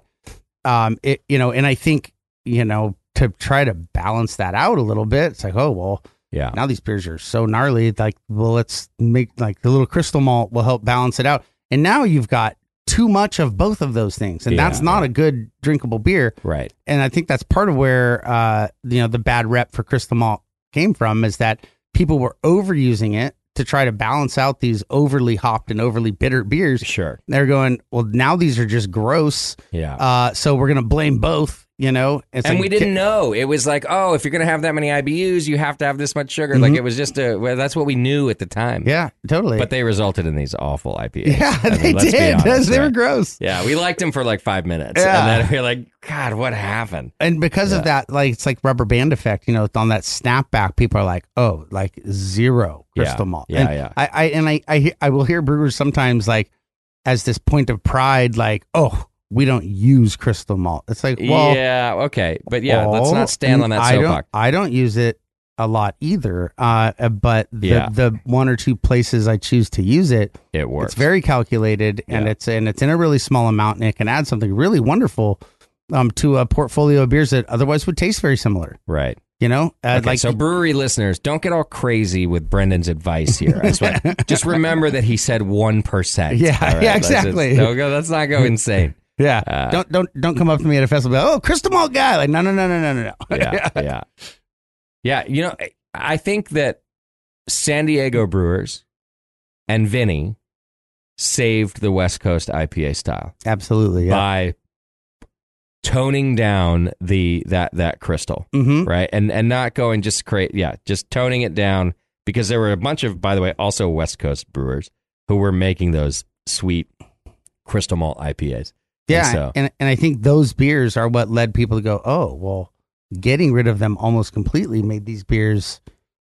Um, it you know, and I think you know to try to balance that out a little bit, it's like oh well, yeah. now these beers are so gnarly. Like well, let's make like the little crystal malt will help balance it out. And now you've got too much of both of those things, and that's Yeah. not a good drinkable beer Right. and I think that's part of where uh, you know the bad rep for crystal malt came from is that people were overusing it to try to balance out these overly hopped and overly bitter beers. Sure. They're going, well, now these are just gross, Yeah. uh, so we're gonna blame both. You know, It's and like, we didn't know. It was like, oh, if you're going to have that many IBUs, you have to have this much sugar. Like it was just a. Well, that's what we knew at the time. Mm-hmm. Yeah, totally. But they resulted in these awful IPAs. yeah, I mean, they did. honest, they were right? gross. Yeah, we liked him for like five minutes, Yeah. and then we are like, God, what happened? And because Yeah. of that, like it's like rubber band effect, you know, on that snapback, people are like, "Oh, like zero Yeah. crystal malt." Yeah, and yeah. I, I and I, I, I will hear brewers sometimes like as this point of pride, like, "Oh, we don't use crystal malt." It's like, well, yeah, okay, but yeah, let's oh, not stand on that I don't, soapbox. I don't use it a lot either. Uh, but the, Yeah. the one or two places I choose to use it, It works. it's very calculated and it's and it's in a really small amount and it can add something really wonderful um, to a portfolio of beers that otherwise would taste very similar. right. You know, uh, Okay, like so brewery listeners, don't get all crazy with Brendan's advice here. I just, just remember that he said one percent. Yeah, yeah, exactly. Don't go. Let's not go insane. Yeah, uh, don't don't don't come up to me at a festival. and be like, oh, crystal malt guy. Like no no no no no no no. yeah, yeah, yeah. You know, I think that San Diego Brewers and Vinny saved the West Coast IPA style absolutely. Yeah. by toning down the that that crystal, mm-hmm. right, and and not going just create, yeah, just toning it down because there were a bunch of, by the way, also West Coast brewers who were making those sweet crystal malt IPAs. Yeah, And so- and and I think those beers are what led people to go, oh, well, getting rid of them almost completely made these beers.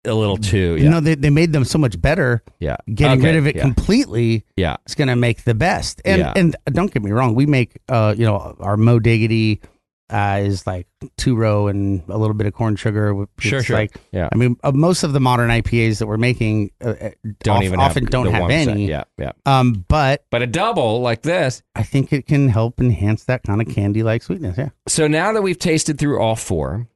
A little too, You know, they they made them so much better. yeah. Getting Okay, rid of it yeah, completely yeah. it's going to make the best. And Yeah. and don't get me wrong, we make uh you know our Mo Diggity uh is like two row and a little bit of corn sugar. It's Sure, sure. Like Yeah. I mean, uh, most of the modern IPAs that we're making uh, uh, don't off- even often have don't have 1%. any. Yeah, yeah. Um, but But a double like this. I think it can help enhance that kind of candy like sweetness. Yeah. So now that we've tasted through all four,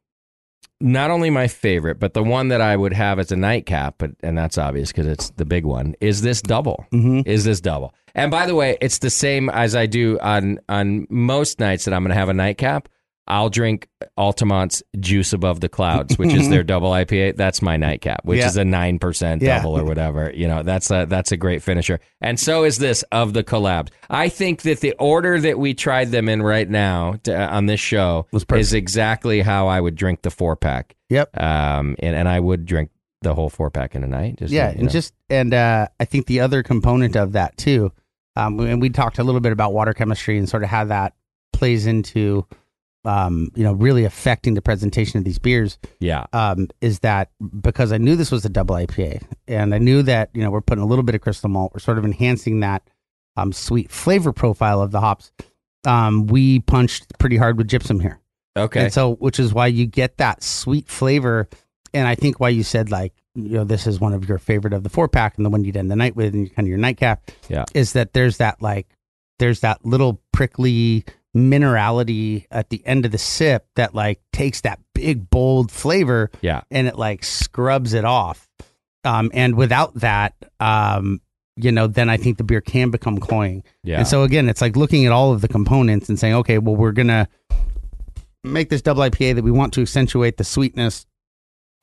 not only my favorite, but the one that I would have as a nightcap, but and that's obvious because it's the big one, is this double. Mm-hmm. Is this double? And by the way, it's the same as I do on on most nights that I'm going to have a nightcap. I'll drink Altamont's Juice Above the Clouds, which is their double IPA. That's my nightcap, which Yeah. is a nine percent Yeah. double or whatever. You know, that's a that's a great finisher. And so is this of the collabs. I think that the order that we tried them in right now to, on this show is exactly how I would drink the four pack. Yep. Um, and, and I would drink the whole four pack in a night. Just yeah, and know. just and uh, I think the other component of that too, um, and we talked a little bit about water chemistry and sort of how that plays into, um, you know, really affecting the presentation of these beers. yeah, Um, is that because I knew this was a double IPA, and I knew that you know we're putting a little bit of crystal malt, we're sort of enhancing that um, sweet flavor profile of the hops. Um, we punched pretty hard with gypsum here. okay, And so, which is why you get that sweet flavor. And I think why you said like, you know, this is one of your favorite of the four pack and the one you'd end the night with and kind of your nightcap. Yeah. Is that there's that like, there's that little prickly minerality at the end of the sip that like takes that big bold flavor yeah. and it like scrubs it off. Um, and without that, um, you know, then I think the beer can become cloying. Yeah. And so again, it's like looking at all of the components and saying, okay, well, we're gonna make this double IPA that we want to accentuate the sweetness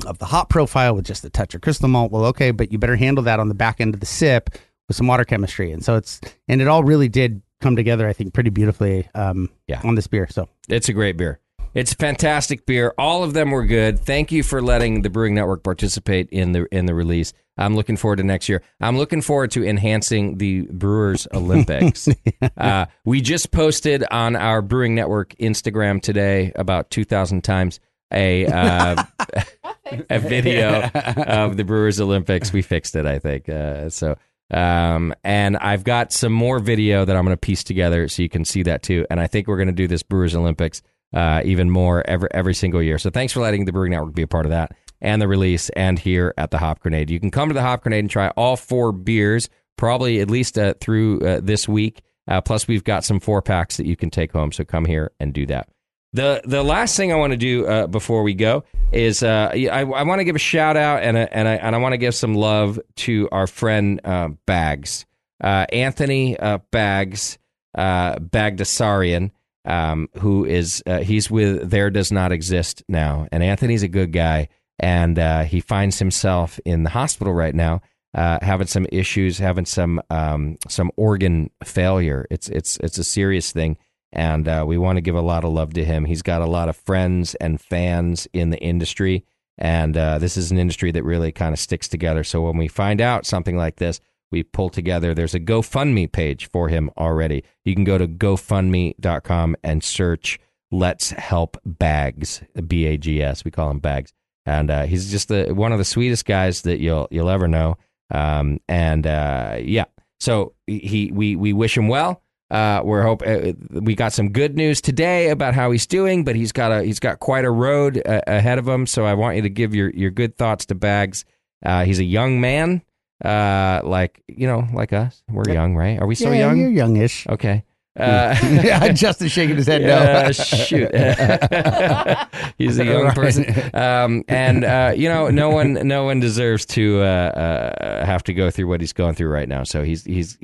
of the hop profile with just a touch of crystal malt. Well, okay, but you better handle that on the back end of the sip with some water chemistry. And so it's and it all really did come together, I think, pretty beautifully um, Yeah. on this beer. So It's a great beer. It's fantastic beer. All of them were good. Thank you for letting the Brewing Network participate in the in the release. I'm looking forward to next year. I'm looking forward to enhancing the Brewers Olympics. uh, we just posted on our Brewing Network Instagram today about 2,000 times a uh, a video of the Brewers Olympics. We fixed it, I think. Uh, so. Um, and I've got some more video that I'm going to piece together so you can see that too. And I think we're going to do this Brewers Olympics uh, even more every every single year. So thanks for letting the Brewing Network be a part of that and the release and here at the Hop Grenade. You can come to the Hop Grenade and try all four beers, probably at least uh, through uh, this week. Uh, plus, we've got some four packs that you can take home. So come here and do that. The the last thing I want to do uh, before we go is uh, I, I want to give a shout out and a, and I, and I want to give some love to our friend uh, Bags uh, Anthony uh, Bags uh, Bagdasarian, um, who is uh, he's with There Does Not Exist now, and Anthony's a good guy, and he finds himself in the hospital right now. Having some issues, having some um, some organ failure. It's it's it's a serious thing, and uh, we want to give a lot of love to him. He's got a lot of friends and fans in the industry, and uh, this is an industry that really kind of sticks together. So when we find out something like this, we pull together. There's a GoFundMe page for him already. You can go to GoFundMe.com and search "Let's Help Bags," B A G S. We call him Bags, and uh, he's just the, one of the sweetest guys that you'll you'll ever know. Um, and uh, yeah, so he we we wish him well. Uh, we're hope uh, we got some good news today about how he's doing, but he's got a he's got quite a road uh, ahead of him. So I want you to give your your good thoughts to Bags. Uh, he's a young man, uh, like you know, like us. We're young, right? Are we so yeah, young? you're youngish. Okay. Uh, yeah, Justin's shaking his head no. shoot. He's a young person, um, and uh, you know, no one, no one deserves to uh, uh, have to go through what he's going through right now. So he's, he's.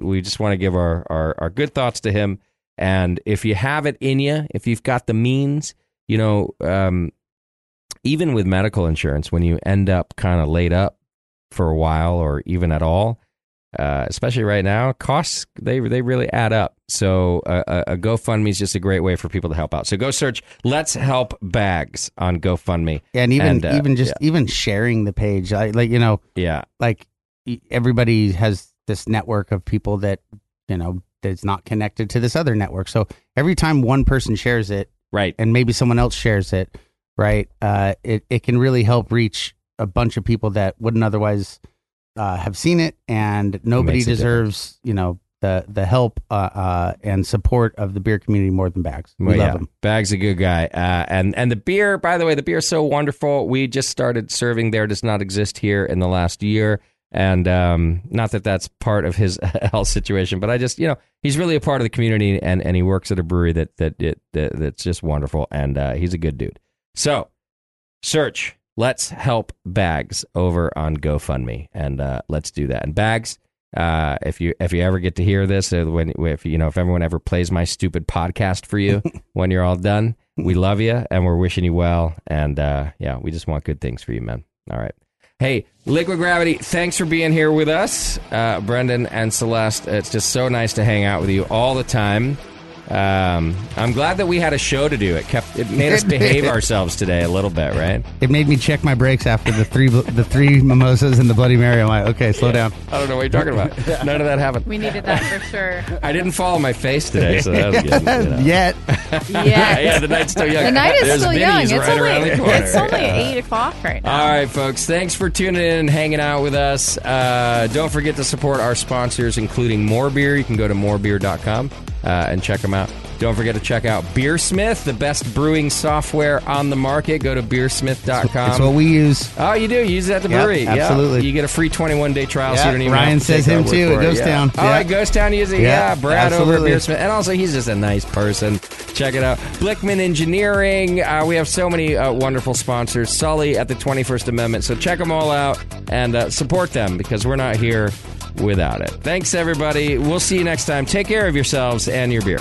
We just want to give our, our our good thoughts to him. And if you have it in you, if you've got the means, you know, um, even with medical insurance, when you end up kind of laid up for a while or even at all, uh, especially right now, costs they they really add up. So uh, a, a GoFundMe is just a great way for people to help out. So go search "Let's Help Bags" on GoFundMe. and even And, uh, even just even sharing the page, I, like you know, Yeah, like everybody has this network of people that you know that's not connected to this other network. So every time one person shares it, right. and maybe someone else shares it, right? Uh, it it can really help reach a bunch of people that wouldn't otherwise uh, have seen it, and nobody a deserves you know the the help uh, uh, and support of the beer community more than Bags. We Well, love yeah, them. Bag's a good guy, uh, and and the beer. By the way, the beer's so wonderful. We just started serving there. Does not exist here in the last year, and um, not that that's part of his health situation, but I just you know he's really a part of the community, and, and he works at a brewery that that it that, that's just wonderful, and uh, he's a good dude. So search let's help bags over on gofundme and uh, let's do that. And bags uh, if you if you ever get to hear this uh, when if you know if everyone ever plays my stupid podcast for you when you're all done we love you and we're wishing you well and uh, yeah we just want good things for you man. All right. Hey liquid gravity thanks for being here with us. Uh, brendan and celeste it's just so nice to hang out with you all the time um, I'm glad that we had a show to do. It kept it made us It did. behave ourselves today a little bit, right? It made me check my brakes after the three the three mimosas and the Bloody Mary. I'm like, okay, slow down. I don't know what you're talking about. None of that happened. We needed that for sure. I didn't fall on my face today, so that was good. you know. Yet, Yeah, Yeah. yeah, the night's still young. The night is There's still young. It's right only around the corner. it's only Yeah. eight o'clock right now. All right, folks. Thanks for tuning in and hanging out with us. Uh, don't forget to support our sponsors, including More Beer. You can go to morebeer.com uh, and check them out. Don't forget to check out Beersmith, the best brewing software on the market. Go to beersmith.com. It's what we use. Oh, you do? You use it at the Yep, brewery. Absolutely. You get a free 21 day trial, so Yeah, you don't even Ryan says him too it. Ghost Yeah. Town. Oh, Yeah. at Ghost Town, you use it? Yeah, Brad over absolutely. at Beersmith. And also, he's just a nice person. Check it out. Blichmann Engineering. Uh, we have so many uh, wonderful sponsors. Sully at the 21st Amendment. So check them all out and uh, support them because we're not here without it. Thanks, everybody. We'll see you next time. Take care of yourselves and your beer.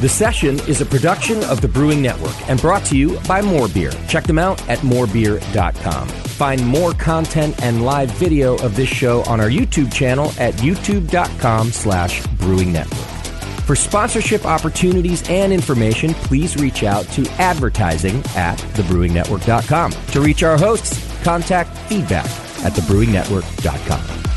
The Session is a production of the Brewing Network and brought to you by More Beer. Check them out at morebeer.com. Find more content and live video of this show on our YouTube channel at youtube.com slash brewing network. For sponsorship opportunities and information, please reach out to advertising at thebrewingnetwork.com. To reach our hosts, contact feedback at thebrewingnetwork.com.